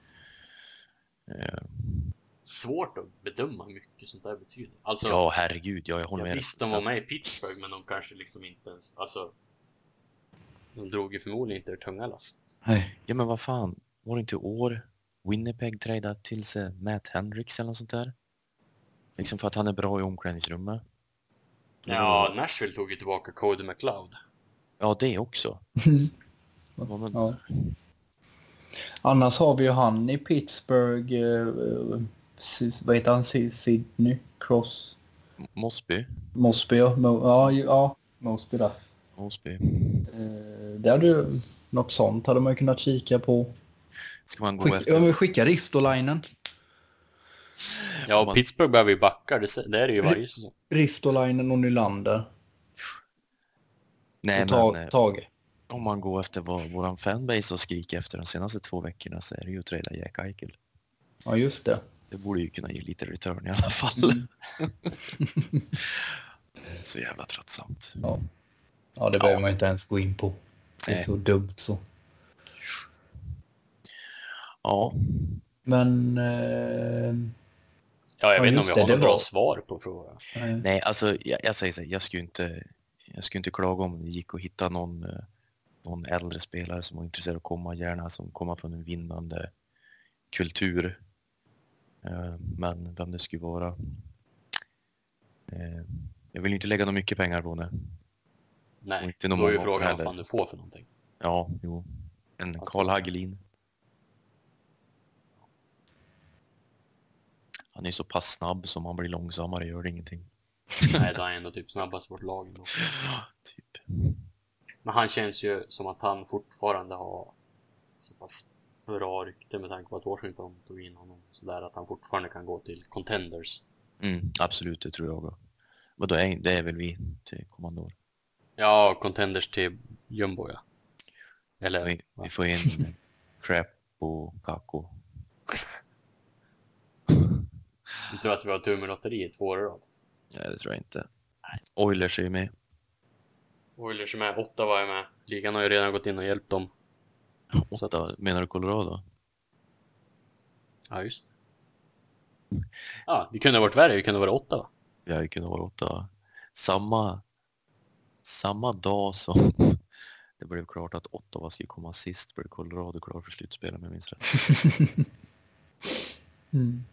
Eh, Svårt att bedöma hur mycket sånt där betyder. Alltså, Ja, herregud. Ja, jag håller ja, med. visst de var med i Pittsburgh men de kanske liksom inte ens, alltså de drog ju förmodligen inte det tunga lasset. nej. Ja, men vad fan. Var det inte år Winnipeg tradade till sig Matt Hendricks eller något sånt där? Liksom för att han är bra i omklädningsrummet. Ja, Nashville tog ju tillbaka Cody McLeod. Ja, det också. Ja, men, ja. Annars har vi ju han i Pittsburgh. Eh, Sis- vad heter han? Sydney Cross. Mosby. Mosby, ja. Mo, ja, ja, Mosby där. Mosby. Eh, det hade ju, något sånt hade man ju kunnat kika på. Ska man gå Skick, efter... ja, skicka Ristolainen. Ja, och Man- Pittsburgh behöver ju backar, det, det är det ju varje säsong. Ristolainen och Nylander. Nej, och ta, men eh, Tage. om man går efter vad våran fanbase har skrikit efter de senaste två veckorna så är det ju att träda Jack Eichel. Ja, just det. Det borde ju kunna ge lite return i alla fall. Mm. så jävla tröttsamt. Ja, ja det Ja. behöver man ju inte ens gå in på. Det är Nej. så dumt så. Ja, Men... Eh, Ja, jag Ja, vet inte om vi det, har det något bra var- svar på frågan. nej. nej alltså jag, jag säger så här, jag skulle inte, jag skulle inte klaga om det gick att hitta någon, eh, någon äldre spelare som var intresserad av att komma, gärna som kommer från en vinnande kultur. Eh, Men vem det skulle vara. eh, Jag vill ju inte lägga något mycket pengar på det. Och Nej, inte då någon är ju frågan vad fan du får för någonting. Ja, jo. En Alltså- Karl Hagelin. Han är så pass snabb som han blir långsammare gör det ingenting. Nej, då är han ändå typ snabbast i vårt lag ändå. Typ. Men han känns ju som att han fortfarande har så pass bra rykte med tanke på att Washington tog in honom sådär att han fortfarande kan gå till contenders. Mm, absolut, det tror jag. Men då är, det är väl vi till kommandor. Ja, contenders till jumbo ja. Eller, Vi, vi får in Crap och Kako. Du tror att vi har tur med lotteriet två år i rad? Nej, det tror jag inte. Oilers är ju med. Oilers är med, Ottawa är med. Ligan har ju redan gått in och hjälpt dem. Åtta, att- menar du Colorado? Ja, just det. Ja, det kunde ha varit värre, det kunde ha varit Ottawa. Vi har ju kunnat vara åtta. Samma, samma dag som det blev klart att Ottawa skulle komma sist blev Colorado klar för slutspel om jag minns rätt. Mm.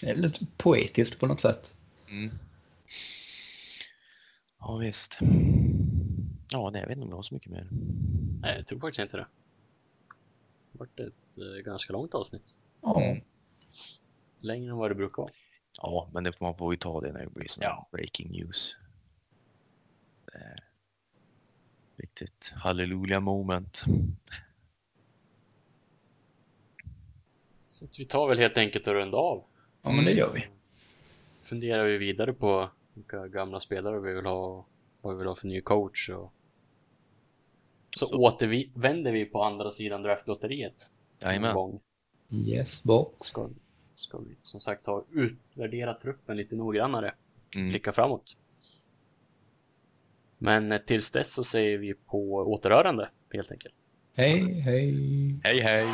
Det är lite poetiskt på något sätt. Mm. Ja, visst. Ja, nej, jag vet inte om jag har så mycket mer. Nej, jag tror faktiskt inte det. Det har varit ett eh, ganska långt avsnitt. Ja. Mm. Längre än vad det brukar vara. Ja, men det, man får ju ta det när det blir sån Ja. breaking news. Är riktigt halleluja moment. Så vi tar väl helt enkelt och runda av. ja, men det gör vi. Funderar vi vidare på vilka gamla spelare vi vill ha och vad vi vill ha för ny coach och så återvänder vi på andra sidan draftlotteriet. Jajamän. Yes, boss. Ska, ska vi som sagt ta utvärdera truppen lite noggrannare. Mm. Blicka framåt. Men eh, tills dess så säger vi på återhörande helt enkelt. Hej, hej. Hej hej!